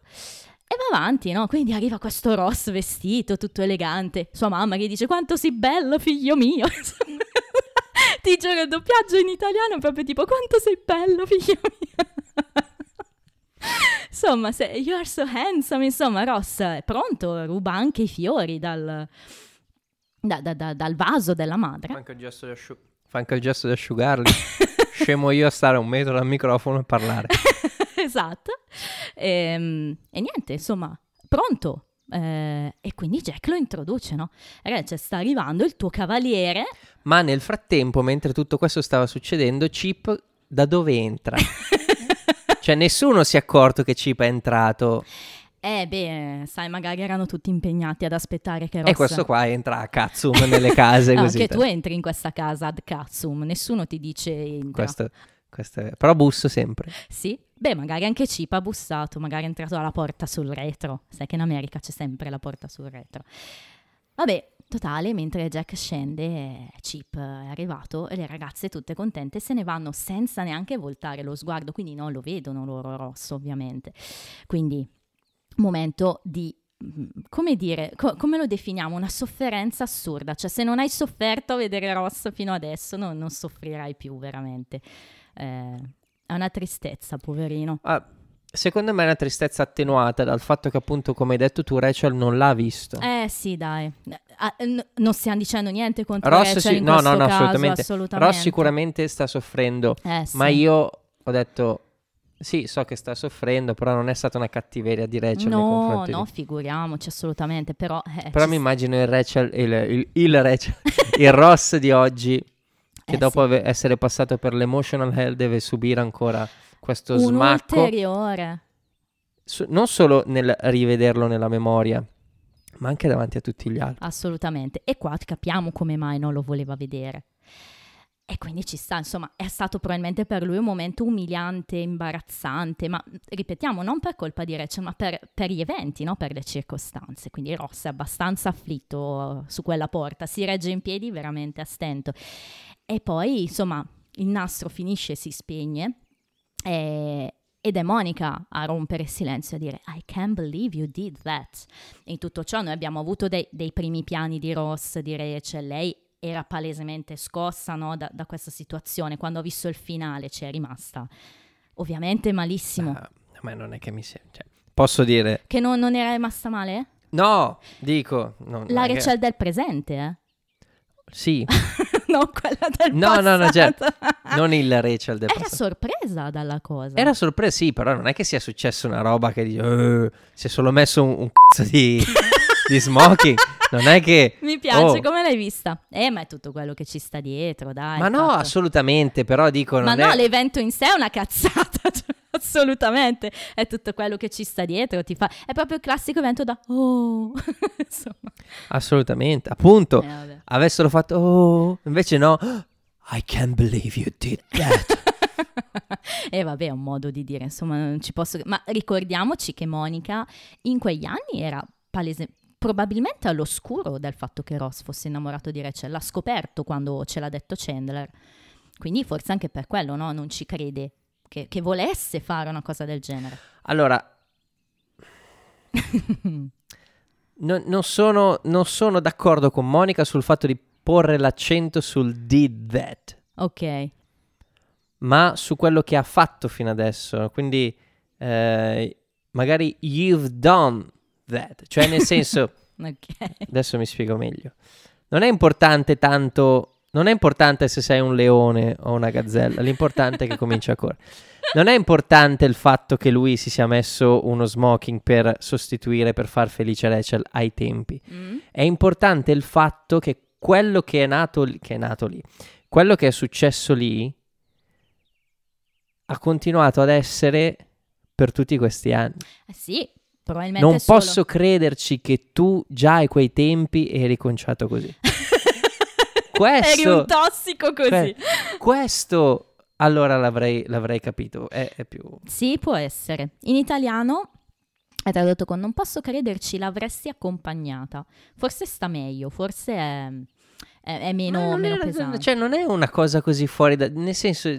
E va avanti, no? Quindi arriva questo Ross vestito, tutto elegante. Sua mamma che dice quanto sei bello, figlio mio. [LAUGHS] Ti giuro, il doppiaggio in italiano è proprio tipo quanto sei bello, figlio mio. [LAUGHS] insomma, se, you are so handsome, insomma, Ross è pronto, ruba anche i fiori dal, da- da- da- dal vaso della madre. Fa anche il gesto di, asciu- fa anche il gesto di asciugarli. [LAUGHS] Scemo io a stare un metro dal microfono e parlare. [LAUGHS] esatto. Ehm, E, niente, insomma, pronto. Eh, e quindi Jack lo introduce, no? Rachel, sta arrivando il tuo cavaliere. Ma nel frattempo, mentre tutto questo stava succedendo, Chip da dove entra? [LAUGHS] cioè, nessuno si è accorto che Chip è entrato. Eh, beh, sai, magari erano tutti impegnati ad aspettare che Ross... E questo qua entra a Katsum nelle case [LAUGHS] No, così. che tu entri in questa casa ad Katsum, nessuno ti dice entra. Questo, questo è- Però busso sempre. Sì? Beh, magari anche Chip ha bussato, magari è entrato dalla porta sul retro. Sai che in America c'è sempre la porta sul retro. Vabbè, totale, mentre Jack scende, eh, Chip è arrivato e le ragazze tutte contente se ne vanno senza neanche voltare lo sguardo, quindi non lo vedono loro Rosso, ovviamente. Quindi, momento di mm, come dire, co- come lo definiamo? Una sofferenza assurda, cioè se non hai sofferto a vedere Ross fino adesso no- non soffrirai più veramente. Eh, è una tristezza, poverino. Ah, secondo me è una tristezza attenuata dal fatto che, appunto, come hai detto tu, Rachel non l'ha visto. Eh sì, dai. Ah, n- non stiamo dicendo niente contro Ross, Rachel in no, no, no, caso, assolutamente. assolutamente. Ross sicuramente sta soffrendo. Eh, sì. Ma io ho detto, sì, so che sta soffrendo, però non è stata una cattiveria di Rachel No, no, di... figuriamoci assolutamente, però... eh, Però mi sta- immagino il Rachel, il, il, [LAUGHS] il Rachel, il Ross di oggi, che Eh, dopo sì. essere passato per l'emotional hell deve subire ancora questo Un smacco. ulteriore. su- non solo nel rivederlo nella memoria, ma anche davanti a tutti gli altri. Assolutamente. E qua capiamo come mai non lo voleva vedere. E quindi ci sta, insomma, è stato probabilmente per lui un momento umiliante, imbarazzante, ma ripetiamo, non per colpa di Rachel, ma per, per gli eventi, no? per le circostanze. Quindi Ross è abbastanza afflitto su quella porta, si regge in piedi veramente a stento. E poi, insomma, il nastro finisce, si spegne e- ed è Monica a rompere il silenzio e a dire I can't believe you did that. In tutto ciò noi abbiamo avuto dei, dei primi piani di Ross, di Rachel, lei era palesemente scossa no, da, da questa situazione, quando ha visto il finale ci è rimasta ovviamente malissimo. Ah, a me non è che mi sembra. Cioè, posso dire, Che non, non era rimasta male? no, dico, non- La è che- Rachel del presente, eh? Sì, [LAUGHS] non quella del No, no, no, certo. passato. non il Rachel del Era passato. sorpresa dalla cosa. Era sorpresa, sì, però non è che sia successo una roba che dice, "Eh, si è solo messo un, un cazzo di, [LAUGHS] di smoking. Non è che... Mi piace, Oh. come l'hai vista? Eh, ma è tutto quello che ci sta dietro, dai. Ma no, fatto. assolutamente, però dico... Ma no, è... l'evento in sé è una cazzata, [LAUGHS] cioè, assolutamente. È tutto quello che ci sta dietro, ti fa... È proprio il classico evento da... Oh, insomma. Assolutamente, appunto. Eh, vabbè. Avessero fatto... Oh, invece no. [GASPS] I can't believe you did that. [LAUGHS] [LAUGHS] e vabbè, è un modo di dire, insomma, non ci posso... Ma ricordiamoci che Monica in quegli anni era palese... probabilmente all'oscuro del fatto che Ross fosse innamorato di Rachel. L'ha scoperto quando ce l'ha detto Chandler. Quindi forse anche per quello, no? Non ci crede che, che volesse fare una cosa del genere. Allora, [LAUGHS] non, non sono, non sono d'accordo con Monica sul fatto di porre l'accento sul did that, ok. ma su quello che ha fatto fino adesso. Quindi, eh, magari you've done that. Cioè, nel senso, [LAUGHS] Ok. adesso mi spiego meglio. Non è importante tanto... Non è importante se sei un leone o una gazzella, l'importante è che cominci a correre. Non è importante il fatto che lui si sia messo uno smoking per sostituire, per far felice Rachel ai tempi. Mm? È importante il fatto che quello che è nato, lì- che è nato lì, quello che è successo lì, ha continuato ad essere per tutti questi anni. Eh sì, probabilmente Non posso crederci che tu già ai quei tempi eri conciato così. Questo- Eri un tossico così. Cioè, questo allora l'avrei, l'avrei capito. È, è più. Sì, può essere. In italiano è tradotto con non posso crederci, l'avresti accompagnata. Forse sta meglio, forse è, è, è meno, non meno era- pesante. Cioè, non è una cosa così fuori da... Nel senso...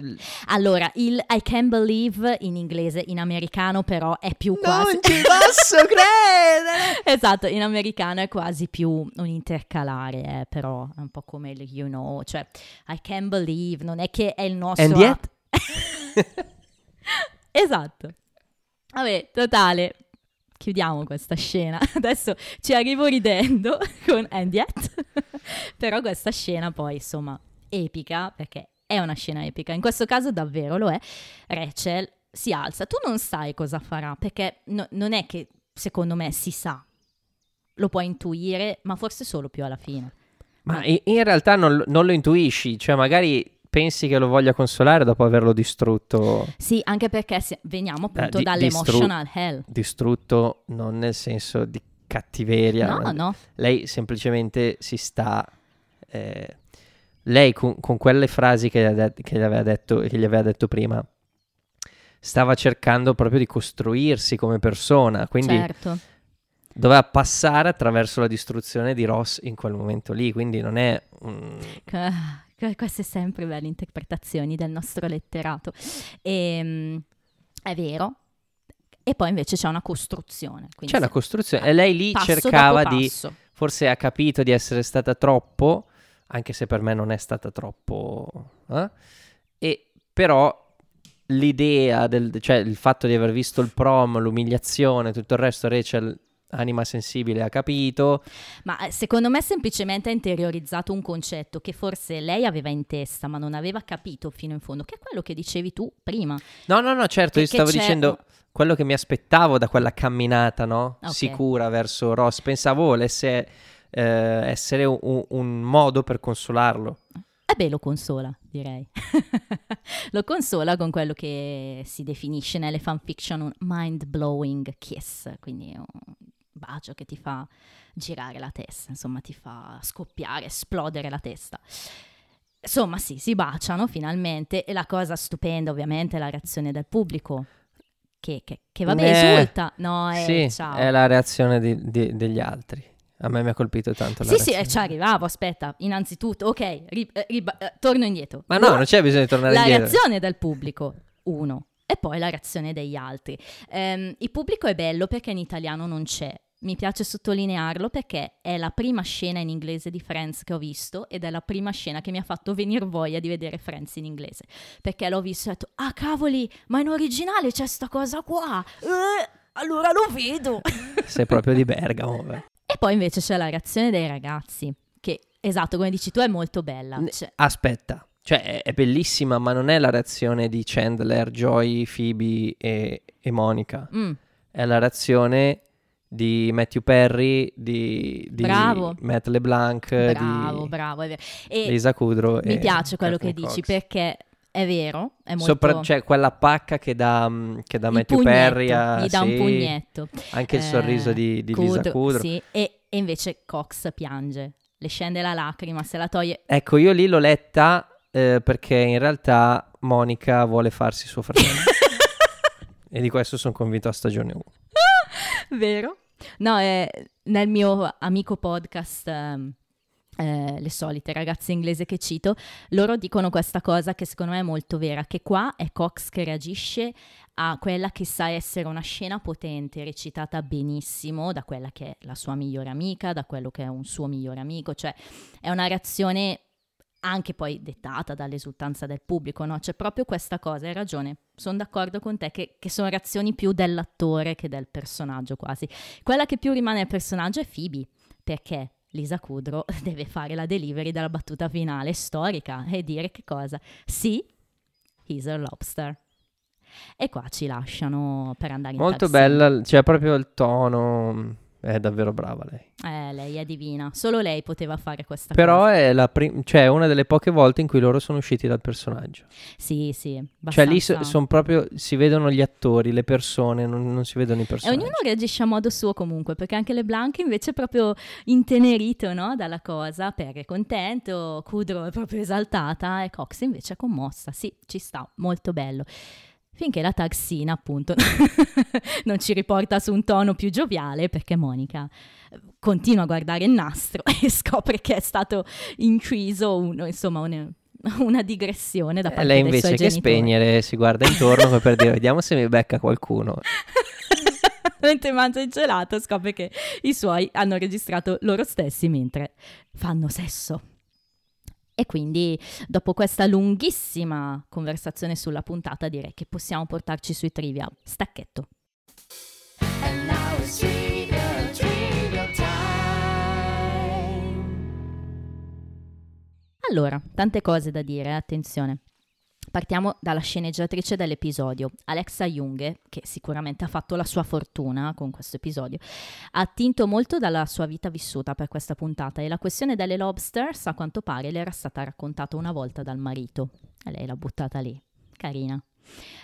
Allora, il I can't believe in inglese, in americano però è più quasi... posso [LAUGHS] credere! esatto, in americano è quasi più un intercalare, eh, però è un po' come il you know, cioè I can't believe, non è che è il nostro... And yet? [LAUGHS] esatto. Vabbè, totale. Chiudiamo questa scena. [LAUGHS] Adesso ci arrivo ridendo [LAUGHS] con And Yet. [LAUGHS] Però questa scena poi, insomma, epica, perché è una scena epica. In questo caso davvero lo è. Rachel si alza. Tu non sai cosa farà, perché no- non è che, secondo me, si sa. Lo puoi intuire, ma forse solo più alla fine. Ma in, in realtà non, non lo intuisci, cioè magari pensi che lo voglia consolare dopo averlo distrutto. Sì, anche perché se- veniamo appunto Eh, di- dall'emotional hell. Distrutto non nel senso di cattiveria. No, no. Lei semplicemente si sta... eh, lei con, con quelle frasi che det- che gli aveva detto, che gli aveva detto prima stava cercando proprio di costruirsi come persona, quindi certo. doveva passare attraverso la distruzione di Ross in quel momento lì, quindi non è un... Que- Queste sempre belle interpretazioni del nostro letterato. Ehm, è vero. E poi invece c'è una costruzione. C'è una costruzione e lei lì cercava di... Forse ha capito di essere stata troppo, anche se per me non è stata troppo... eh? E però l'idea, del, cioè il fatto di aver visto il prom, l'umiliazione, tutto il resto, Rachel, anima sensibile, ha capito. Ma eh, secondo me semplicemente ha interiorizzato un concetto che forse lei aveva in testa, ma non aveva capito fino in fondo, che è quello che dicevi tu prima. No, no, no, certo, Che- io stavo dicendo quello che mi aspettavo da quella camminata, no? Ok. Sicura verso Ross. Pensavo volesse eh, essere un, un- modo per consolarlo. E beh, lo consola, direi. [LAUGHS] lo consola con quello che si definisce nelle fanfiction un mind-blowing kiss, quindi un bacio che ti fa girare la testa, insomma, ti fa scoppiare, esplodere la testa. Insomma, sì, si baciano finalmente e la cosa stupenda ovviamente è la reazione del pubblico. Che, che, che vabbè, Eh, esulta. No, eh, sì, ciao. è la reazione di- di- degli altri. A me mi ha colpito tanto la Sì, sì, reazione. eh, ci arrivavo, aspetta, innanzitutto, ok, ri- eh, riba- eh, torno indietro. Ma no, Uno, non c'è bisogno di tornare la indietro. reazione del pubblico, uno, e poi la reazione degli altri. Ehm, il pubblico è bello perché in italiano non c'è. Mi piace sottolinearlo perché è la prima scena in inglese di Friends che ho visto ed è la prima scena che mi ha fatto venire voglia di vedere Friends in inglese. Perché l'ho visto e ho detto, ah cavoli, ma in originale c'è sta cosa qua. Eh, allora lo vedo. [LAUGHS] Sei proprio di Bergamo. beh. E poi invece c'è la reazione dei ragazzi, che esatto, come dici tu, è molto bella. Cioè, Aspetta, cioè è, è bellissima, ma non è la reazione di Chandler, Joy, Phoebe e, e Monica. mm, È la reazione di Matthew Perry, di, di Bravo. Matt LeBlanc, bravo, di bravo, è. E Lisa Kudrow. mi piace quello che Courtney dici Cox. perché è vero, è molto... Sopra, cioè quella pacca che dà, mm, che dà Matthew pugnetto, Perry a, gli dà un sì, pugnetto. Anche il Eh, sorriso di, di Lisa Kudrow, Kudrow. Sì, e, e invece Cox piange, le scende la lacrima, se la toglie... Ecco, io lì l'ho letta eh, perché in realtà Monica vuole farsi suo fratello. [LAUGHS] e di questo sono convinto a stagione 1. [LAUGHS] Vero? No, eh, nel mio amico podcast, ehm, eh, le solite ragazze inglesi che cito, loro dicono questa cosa che secondo me è molto vera, che qua è Cox che reagisce a quella che sa essere una scena potente, recitata benissimo da quella che è la sua migliore amica, da quello che è un suo migliore amico, cioè è una reazione anche poi dettata dall'esultanza del pubblico, no? C'è proprio questa cosa, hai ragione, sono d'accordo con te che, che sono reazioni più dell'attore che del personaggio quasi. Quella che più rimane al personaggio è Phoebe, perché Lisa Kudrow [LAUGHS] deve fare la delivery della battuta finale storica e dire che cosa? Sì, he's a lobster. E qua ci lasciano per andare in Molto bella, cioè proprio il tono. È davvero brava lei. Eh, lei è divina, solo lei poteva fare questa Però cosa. è la prim- cioè, una delle poche volte in cui loro sono usciti dal personaggio. Sì, sì, Cioè lì abbastanza. sono proprio, si vedono gli attori, le persone, non, non si vedono i E personaggi. ognuno reagisce a modo suo comunque, perché anche LeBlanc invece è proprio intenerito no, dalla cosa, Perry è contento, Kudrow è proprio esaltata e Cox invece è commossa. Sì, ci sta, molto bello. Finché la taxina appunto [LAUGHS] non ci riporta su un tono più gioviale perché Monica eh, continua a guardare il nastro [LAUGHS] e scopre che è stato inciso uno, insomma un- una digressione da E parte lei dei invece che genitori. spegnere si guarda intorno per dire vediamo se mi becca qualcuno. [LAUGHS] Mentre mangia il gelato scopre che i suoi hanno registrato loro stessi mentre fanno sesso. E quindi dopo questa lunghissima conversazione sulla puntata direi che possiamo portarci sui trivia. Stacchetto. And now it's trivia, trivia. Allora, tante cose da dire, attenzione. Partiamo dalla sceneggiatrice dell'episodio, Alexa Jung, che sicuramente ha fatto la sua fortuna con questo episodio. Ha attinto molto dalla sua vita vissuta per questa puntata e la questione delle lobsters, a quanto pare, le era stata raccontata una volta dal marito. E lei l'ha buttata lì. Carina.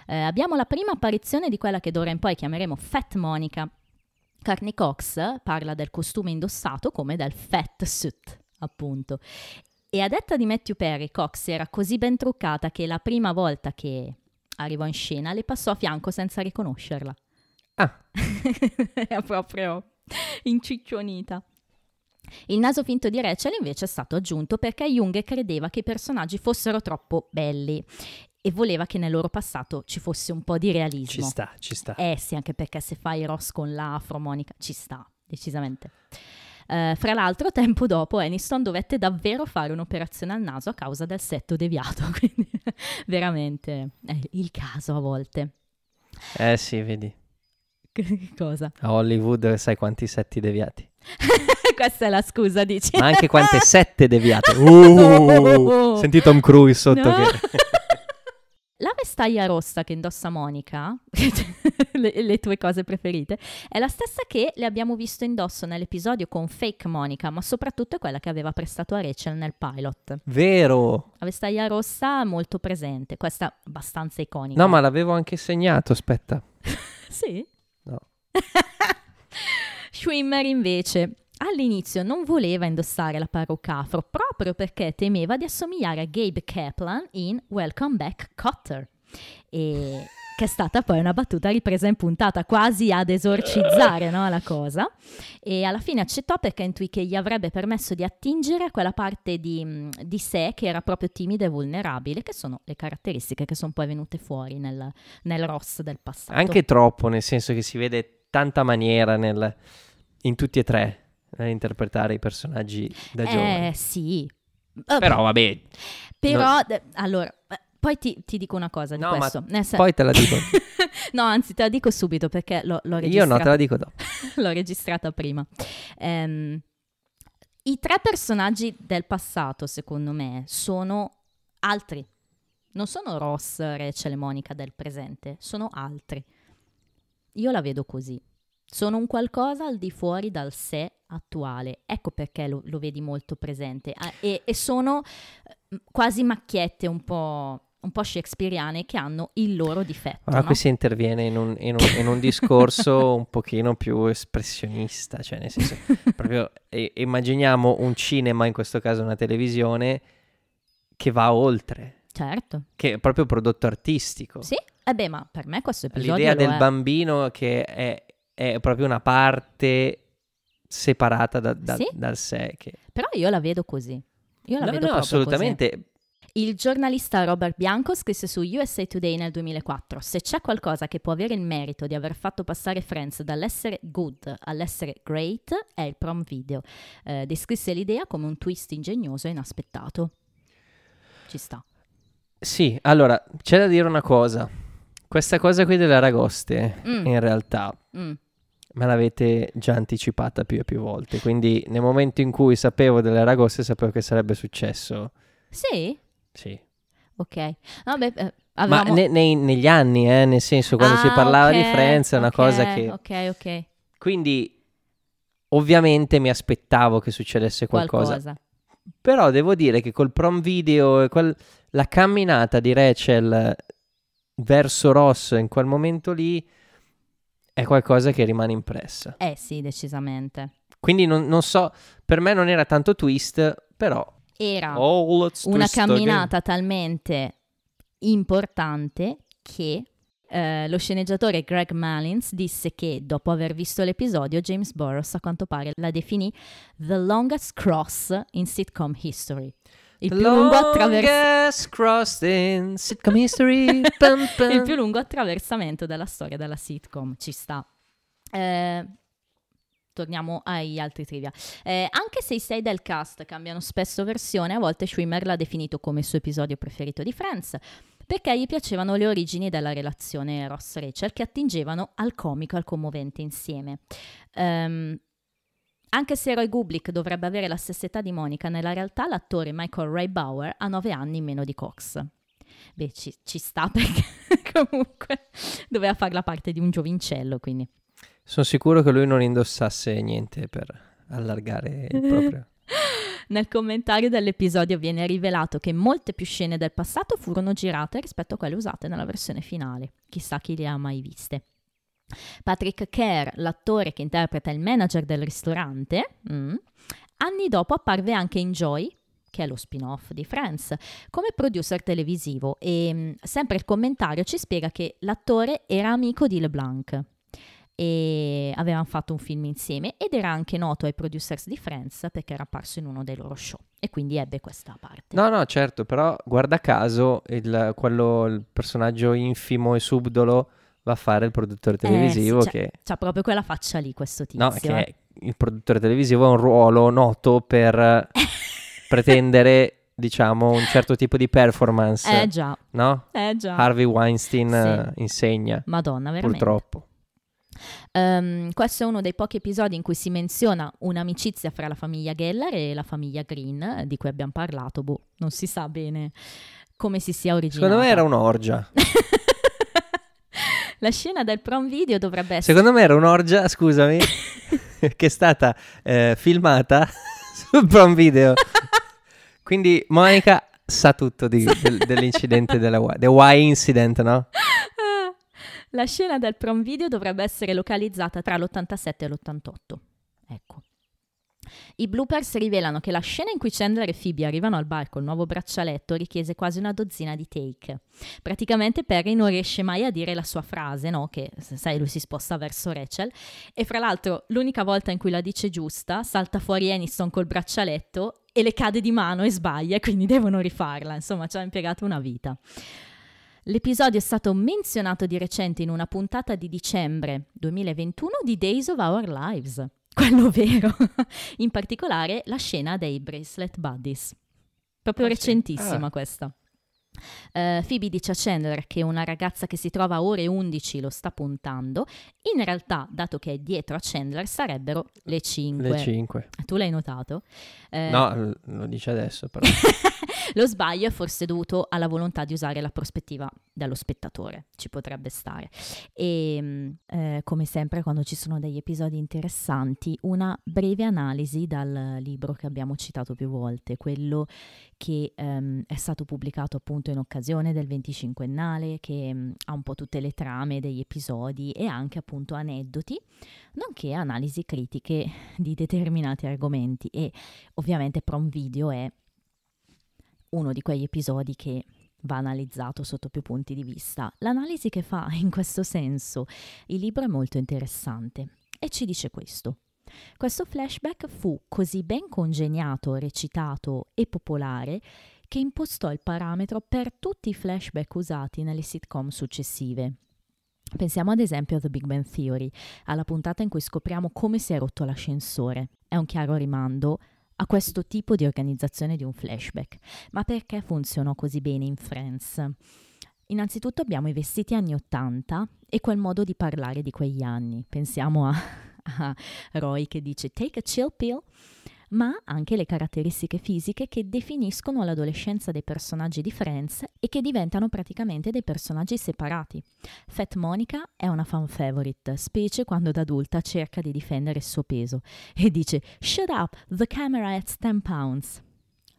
Eh, abbiamo la prima apparizione di quella che d'ora in poi chiameremo Fat Monica. Courtney Cox parla del costume indossato come del fat suit, appunto. E a detta di Matthew Perry, Cox era così ben truccata che la prima volta che arrivò in scena le passò a fianco senza riconoscerla. Ah, [LAUGHS] Era proprio inciccionita. Il naso finto di Rachel invece è stato aggiunto perché Jung credeva che i personaggi fossero troppo belli e voleva che nel loro passato ci fosse un po' di ci realismo. sta, ci sta. Eh sì, anche perché se fai Ross con l'afro, Monica, ci sta, decisamente. Eh, fra l'altro, [LAUGHS] tempo dopo, Aniston dovette davvero fare un'operazione al naso a causa del setto deviato, [LAUGHS] quindi veramente è il caso a volte. Eh sì, vedi. [LAUGHS] Che Cosa? A Hollywood sai quanti setti deviati. Questa è la scusa, dici? Ma anche quante sette deviate. Uh, senti Tom Cruise sotto No. che... La vestaglia rossa che indossa Monica, [LAUGHS] le, le tue cose preferite, è la stessa che le abbiamo visto indosso nell'episodio con Fake Monica, ma soprattutto è quella che aveva prestato a Rachel nel pilot. Vero. La vestaglia rossa molto presente, questa abbastanza iconica. No, ma l'avevo anche segnato, aspetta. [LAUGHS] Sì? No. [LAUGHS] Schwimmer invece all'inizio non voleva indossare la parrucca afro proprio perché temeva di assomigliare a Gabe Kaplan in Welcome Back Cotter. E che è stata poi una battuta ripresa in puntata quasi ad esorcizzare no, la cosa. E alla fine accettò perché intuì che gli avrebbe permesso di attingere a quella parte di, mh, di sé che era proprio timida e vulnerabile che sono le caratteristiche che sono poi venute fuori nel, nel Ross del passato. Anche troppo, nel senso che si vede tanta maniera nel- in tutti e tre nell'interpretare i personaggi da giovani. Eh sì. Eh, Però vabbè, però, de- allora, eh, poi ti, ti dico una cosa di No, ma questo. Nel sen- poi te la dico. [LAUGHS] no, anzi, te la dico subito perché l'ho, l'ho Io registrata. no, te la dico dopo. [LAUGHS] l'ho registrata prima. Ehm, I tre personaggi del passato, secondo me, sono altri. Non sono Ross, Rachel e Monica del presente, sono altri. Io la vedo così. Sono un qualcosa al di fuori dal sé attuale. Ecco perché lo, lo vedi molto presente. Ah, e, e sono eh, quasi macchiette un po', un po' shakespeariane che hanno il loro difetto. Allora no? qui si interviene in un, in un- in un discorso [LAUGHS] un pochino più espressionista, cioè nel senso, proprio eh, immaginiamo un cinema, in questo caso una televisione, che va oltre, Certo. che è proprio prodotto artistico. Sì, eh beh, ma per me questo episodio L'idea del è. bambino che è, è proprio una parte separata da- da- Sì. dal sé. Che... Però io la vedo così. Io la No, vedo no, assolutamente. così. Il giornalista Robert Bianco scrisse su USA Today nel 2004: Se c'è qualcosa che può avere il merito di aver fatto passare Friends dall'essere good all'essere great, è il prom video. Eh, descrisse l'idea come un twist ingegnoso e inaspettato. Ci sta. Sì, allora, c'è da dire una cosa. Questa cosa qui delle aragoste, Mm. in realtà, Mm. Me l'avete già anticipata più e più volte. Quindi nel momento in cui sapevo delle aragoste, sapevo che sarebbe successo. Sì? Sì. Ok. Vabbè, eh, Ma avevamo... ne- nei- negli anni, eh, nel senso, quando si Ah, parlava di ok, Friends, è una ok, cosa che... Ok, ok. Quindi, ovviamente mi aspettavo che succedesse qualcosa. Qualcosa. Però devo dire che col prom video e quel- la camminata di Rachel verso Ross in quel momento lì è qualcosa che rimane impressa. Eh sì, decisamente. Quindi non, non so, per me non era tanto twist, però... Era Oh, una twist again. camminata talmente importante che eh, lo sceneggiatore Greg Malins disse che dopo aver visto l'episodio James Burrows a quanto pare la definì the longest cross in sitcom history. [LAUGHS] Il più, lungo attraversamento della storia della sitcom. Ci sta. Eh, torniamo agli altri trivia. Eh, anche se i sei del cast cambiano spesso versione, a volte Schwimmer l'ha definito come il suo episodio preferito di Friends, perché gli piacevano le origini della relazione Ross-Rachel che attingevano al comico e al commovente insieme. Ehm, anche se Roy Gublik dovrebbe avere la stessa età di Monica, nella realtà l'attore Michael Ray Bauer ha nove anni in meno di Cox. Beh, ci, ci sta [LAUGHS] perché comunque doveva fare la parte di un giovincello, quindi... Sono sicuro che lui non indossasse niente per allargare il proprio. [LAUGHS] Nel commentario dell'episodio viene rivelato che molte più scene del passato furono girate rispetto a quelle usate nella versione finale. Chissà chi le ha mai viste. Patrick Kerr, l'attore che interpreta il manager del ristorante, mm, anni dopo apparve anche in Joy, che è lo spin-off di Friends, come producer televisivo e mm, sempre il commentario ci spiega che l'attore era amico di LeBlanc e avevano fatto un film insieme ed era anche noto ai producers di Friends perché era apparso in uno dei loro show e quindi ebbe questa parte. No, no, certo, però guarda caso il, quello, il personaggio infimo e subdolo va a fare il produttore televisivo Eh, sì, che... C'ha proprio quella faccia lì questo tizio. No, che il produttore televisivo ha un ruolo noto per [LAUGHS] pretendere, diciamo, un certo tipo di performance, Eh già, no? eh già. Harvey Weinstein Sì. eh, insegna, Madonna, veramente. purtroppo. Ehm, questo è uno dei pochi episodi in cui si menziona un'amicizia fra la famiglia Geller e la famiglia Green, eh, di cui abbiamo parlato. Boh, non si sa bene come si sia originata. Secondo me era un'orgia. [LAUGHS] La scena del prom video dovrebbe essere... Secondo me era un'orgia, scusami, [LAUGHS] che è stata eh, filmata [LAUGHS] sul prom video. [LAUGHS] Quindi Monica sa tutto di- del- dell'incidente della Y, the Y incident, no? La scena del prom video dovrebbe essere localizzata tra l'87 e l'88. Ecco. I bloopers rivelano che la scena in cui Chandler e Phoebe arrivano al bar col nuovo braccialetto richiese quasi una dozzina di take. Praticamente Perry non riesce mai a dire la sua frase, no? Che sai, lui si sposta verso Rachel. E fra l'altro, l'unica volta in cui la dice giusta, salta fuori Aniston col braccialetto e le cade di mano e sbaglia, [LAUGHS] quindi devono rifarla. Insomma, ci ha impiegato una vita. L'episodio è stato menzionato di recente in una puntata di dicembre 2021 di Days of Our Lives, quello vero, in particolare la scena dei Bracelet Buddies. Proprio Ah, recentissima Ah. questa. Eh, Phoebe dice a Chandler che una ragazza che si trova a ore 11 lo sta puntando, in realtà, dato che è dietro a Chandler, sarebbero le 5. Le 5. Tu l'hai notato? Eh, No, lo dice adesso però. [LAUGHS] [LAUGHS] lo sbaglio è forse dovuto alla volontà di usare la prospettiva dello spettatore, ci potrebbe stare. E mh, eh, come sempre quando ci sono degli episodi interessanti, una breve analisi dal libro che abbiamo citato più volte, quello che ehm, è stato pubblicato appunto in occasione del 25ennale, che mh, ha un po' tutte le trame degli episodi e anche appunto aneddoti, nonché analisi critiche di determinati argomenti e ovviamente Prom Video è uno di quegli episodi che va analizzato sotto più punti di vista. L'analisi che fa [LAUGHS] in questo senso il libro è molto interessante e ci dice questo. Questo flashback fu così ben congegnato, recitato e popolare che impostò il parametro per tutti i flashback usati nelle sitcom successive. Pensiamo ad esempio a The Big Bang Theory, alla puntata in cui scopriamo come si è rotto l'ascensore. È un chiaro rimando a questo tipo di organizzazione di un flashback. Ma perché funzionò così bene in Friends? Innanzitutto abbiamo i vestiti anni 80 e quel modo di parlare di quegli anni. Pensiamo a, [LAUGHS] a Roy che dice take a chill pill, ma anche le caratteristiche fisiche che definiscono l'adolescenza dei personaggi di Friends e che diventano praticamente dei personaggi separati. Fat Monica è una fan favorite, specie quando da adulta cerca di difendere il suo peso e dice Shut up, the camera at 10 pounds.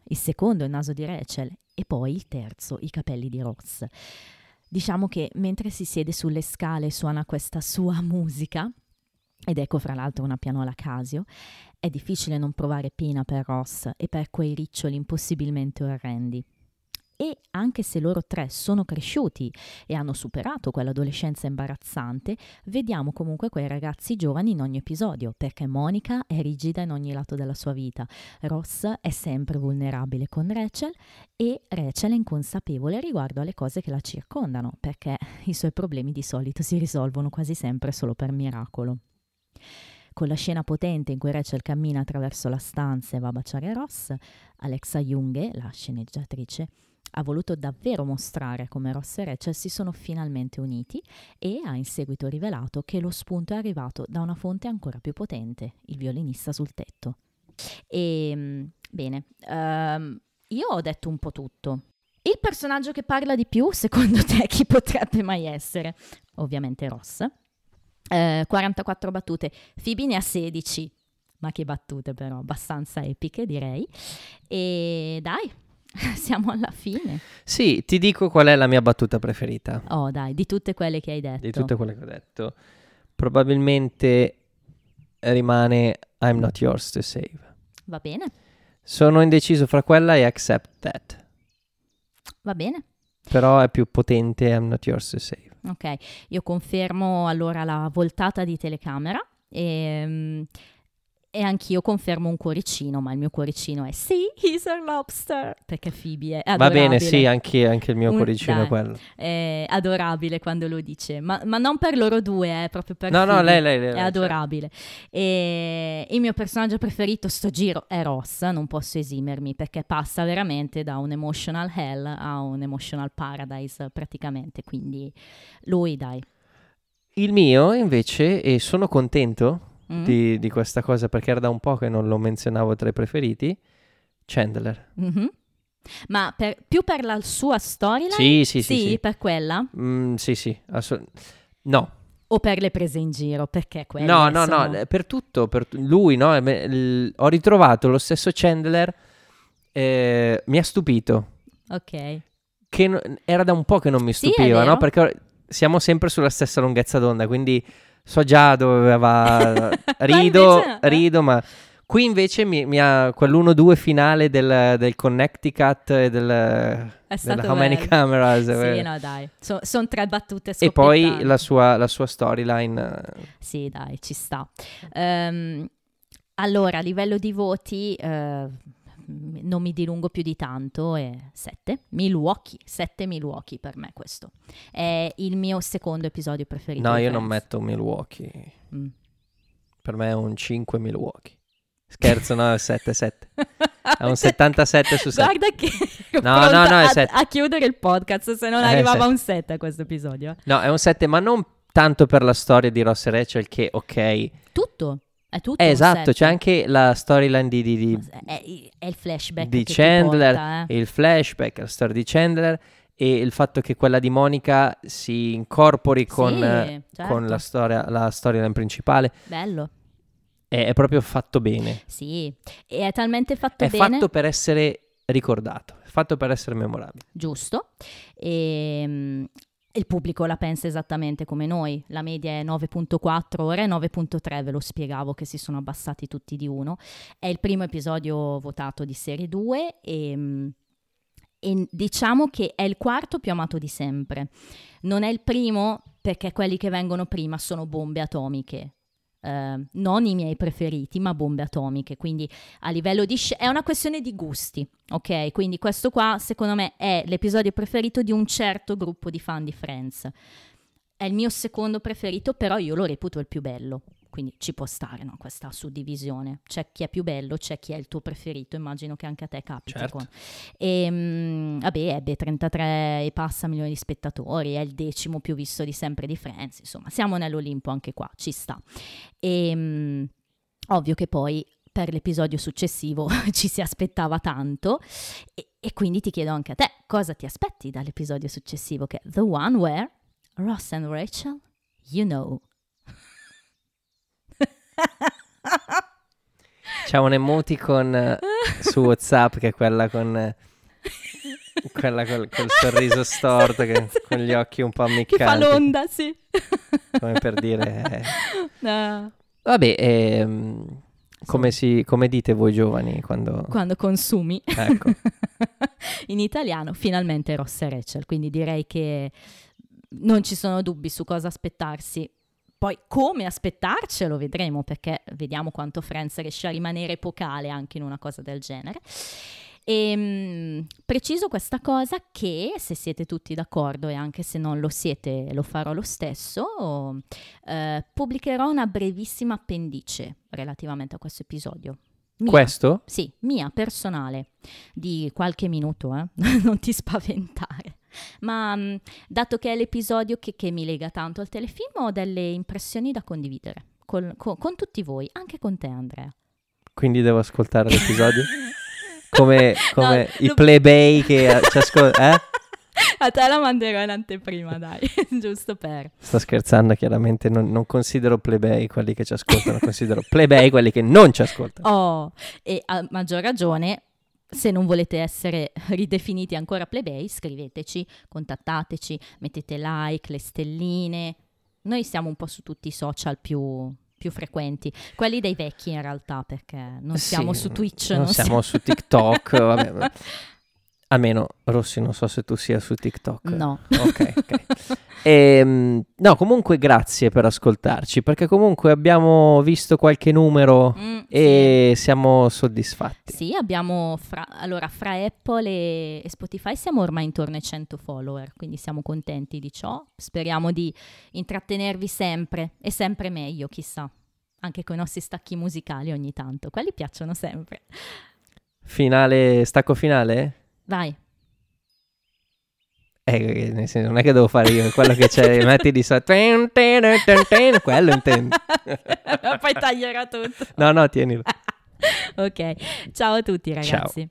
Il secondo è il naso di Rachel e poi il terzo i capelli di Ross. Diciamo che mentre si siede sulle scale e suona questa sua [LAUGHS] musica, ed ecco fra l'altro una pianola Casio, è difficile non provare pena per Ross e per quei riccioli impossibilmente orrendi. e anche se loro tre sono cresciuti e hanno superato quell'adolescenza imbarazzante, vediamo comunque quei ragazzi giovani in ogni episodio, perché Monica è rigida in ogni lato della sua vita, Ross è sempre vulnerabile con Rachel e Rachel è inconsapevole riguardo alle cose che la circondano, perché i suoi problemi di solito si risolvono quasi sempre solo per miracolo. Con la scena potente in cui Rachel cammina attraverso la stanza e va a baciare Ross, Alexa Junghe, la sceneggiatrice, ha voluto davvero mostrare come Ross e Rachel si sono finalmente uniti e ha in seguito rivelato che lo spunto è arrivato da una fonte ancora più potente, il violinista sul tetto. E mm, bene, ehm, io ho detto un po' tutto. Il personaggio che parla di più, secondo te, chi potrebbe mai essere? Ovviamente Ross. Eh, 44 battute, Phoebe ne ha 16, ma che battute però, abbastanza epiche direi. E dai, [LAUGHS] siamo alla fine. Sì, ti dico qual è la mia battuta preferita. Oh dai, di tutte quelle che hai detto. Di tutte quelle che ho detto. Probabilmente rimane I'm not yours to save. Va bene, Sono indeciso fra quella e Accept That. va bene. Però è più potente I'm not yours to save. Ok, io confermo allora la voltata di telecamera e, mm, e anch'io confermo un cuoricino, ma il mio cuoricino è sì, he's a lobster, perché Phoebe è Va adorabile. bene, sì, anche, anche il mio Un- cuoricino dai. è quello. È adorabile quando lo dice, ma, ma non per loro due, eh, proprio per No, no, Phoebe. lei, lei, lei, È lei, adorabile. E il mio personaggio preferito sto giro è Ross, non posso esimermi perché passa veramente da un emotional hell a un emotional paradise praticamente, quindi lui dai. Il mio invece, e sono contento Mm? di, di questa cosa perché era da un po' che non lo menzionavo tra i preferiti, Chandler. Mhm. Ma per- più per la sua storyline? Sì, sì, sì, sì. per quella? Mm, sì, sì, assolut- No, O per le prese in giro? Perché quelle no, no, sono- no, eh, per tutto, per tu- lui, no, me- il- ho ritrovato lo stesso Chandler, eh, mi ha stupito, Ok. che no- era da un po' che non mi Sì, stupiva, vero. no? Perché siamo sempre sulla stessa lunghezza d'onda, quindi so già dove va, [LAUGHS] rido, invece eh. rido, ma qui invece mi, mi ha quell'1-2 finale del, del Connecticut e del, della How Many. Cameras. Sì, eh. no, dai. sono tre battute E poi la sua, la sua storyline. Sì, dai, ci sta. Ehm, allora, a livello di voti, m- non mi dilungo più di tanto, è 7. Milwaukee, 7 Milwaukee per me questo. È il mio secondo episodio preferito. No, io non metto Milwaukee. Mm. Per me è un 5 Milwaukee. Scherzo, no, è 7-7. È un 77 su [LAUGHS] 7. Guarda che No, [LAUGHS] no, no, è a, sette. a chiudere il podcast se non Eh, arrivava sette. un 7 a questo episodio. No, è un 7, ma non tanto per la storia di Ross e Rachel che, ok. È Tutto, è tutto. un esatto, sette. c'è anche la storyline di, di- di- È, è il flashback di Chandler, porta, eh. il flashback, la storia di Chandler e il fatto che quella di Monica si incorpori con, Sì, eh, certo. con la storia la storyline principale. Bello. È, è proprio fatto bene. Sì, e è talmente fatto È bene. fatto per essere ricordato, è fatto per essere memorabile. giusto. E, mm, il pubblico la pensa esattamente come noi. La media è 9.4, ora è 9.3, ve lo spiegavo che si sono abbassati tutti di uno. È il primo episodio votato di serie 2 e, mm, e diciamo che è il quarto più amato di sempre. Non è il primo perché quelli che vengono prima sono bombe atomiche. Eh, non i miei preferiti, ma bombe atomiche. Quindi a livello di sc- è una questione di gusti, ok? Quindi questo qua secondo me è l'episodio preferito di un certo gruppo di fan di Friends. È il mio secondo preferito, però io lo reputo il più bello. Quindi ci può stare no, questa suddivisione. C'è chi è più bello, c'è chi è il tuo preferito. Immagino che anche a te capiti. Certo. E, mm, vabbè, ebbe 33 e passa milioni di spettatori, è il decimo più visto di sempre di Friends. Insomma, siamo nell'Olimpo anche qua, ci sta. E mm, ovvio che poi per l'episodio successivo [LAUGHS] ci si aspettava tanto e, e quindi ti chiedo anche a te cosa ti aspetti dall'episodio successivo che è The One Where Ross and Rachel, you know. [LAUGHS] C'è un emoticon eh, su WhatsApp che è quella con eh, quella col, col sorriso [LAUGHS] storto che- con gli occhi un po' Che fa l'onda, sì. come per dire eh. [LAUGHS] No, Vabbè, ehm, come, si, come dite voi giovani quando Quando consumi. ecco, in italiano, finalmente Ross e Rachel, quindi direi che non ci sono dubbi su cosa aspettarsi. Poi come aspettarcelo vedremo perché vediamo quanto Friends riesce a rimanere epocale anche in una cosa del genere. E mm, preciso questa cosa che se siete tutti d'accordo e anche se non lo siete lo farò lo stesso, eh, pubblicherò una brevissima appendice relativamente a questo episodio. Mia. Questo? Sì, mia, personale, di qualche minuto, eh? [LAUGHS] non ti spaventare. Ma mh, dato che è l'episodio che, che mi lega tanto al telefilm, ho delle impressioni da condividere col- co- con tutti voi, anche con te Andrea. Quindi devo ascoltare l'episodio? [LAUGHS] Come, No, come i lo- plebei che eh, ci ascoltano. Eh? A te la manderò in anteprima, dai, [LAUGHS] giusto per... Sto scherzando, chiaramente. Non, non considero plebei quelli che ci ascoltano, considero plebei quelli che non ci ascoltano. [LAUGHS] Oh, e a maggior ragione, se non volete essere [LAUGHS] ridefiniti ancora plebei, scriveteci, contattateci, mettete like, le stelline. Noi siamo un po' su tutti i social più, più frequenti, quelli dei vecchi in realtà, perché non siamo Sì, su Twitch, Non, siamo su TikTok. vabbè, [LAUGHS] ma- Almeno, Rossi, non so se tu sia su TikTok. No. Ok, ok. [LAUGHS] Ehm, no, comunque grazie per ascoltarci, perché comunque abbiamo visto qualche numero Mm, e siamo soddisfatti. Sì, abbiamo fra, allora fra Apple e, e Spotify siamo ormai intorno ai 100 follower, quindi siamo contenti di ciò. Speriamo di intrattenervi sempre e sempre meglio, chissà. Anche con i nostri stacchi musicali ogni tanto, quelli piacciono sempre. Finale, stacco finale? Vai. Eh, nel senso, non è che devo fare io, quello che c'è, [LAUGHS] metti di sotto. Quello intendo. [LAUGHS] Poi taglierò tutto. No, no, tienilo. [LAUGHS] Ok, ciao a tutti ragazzi.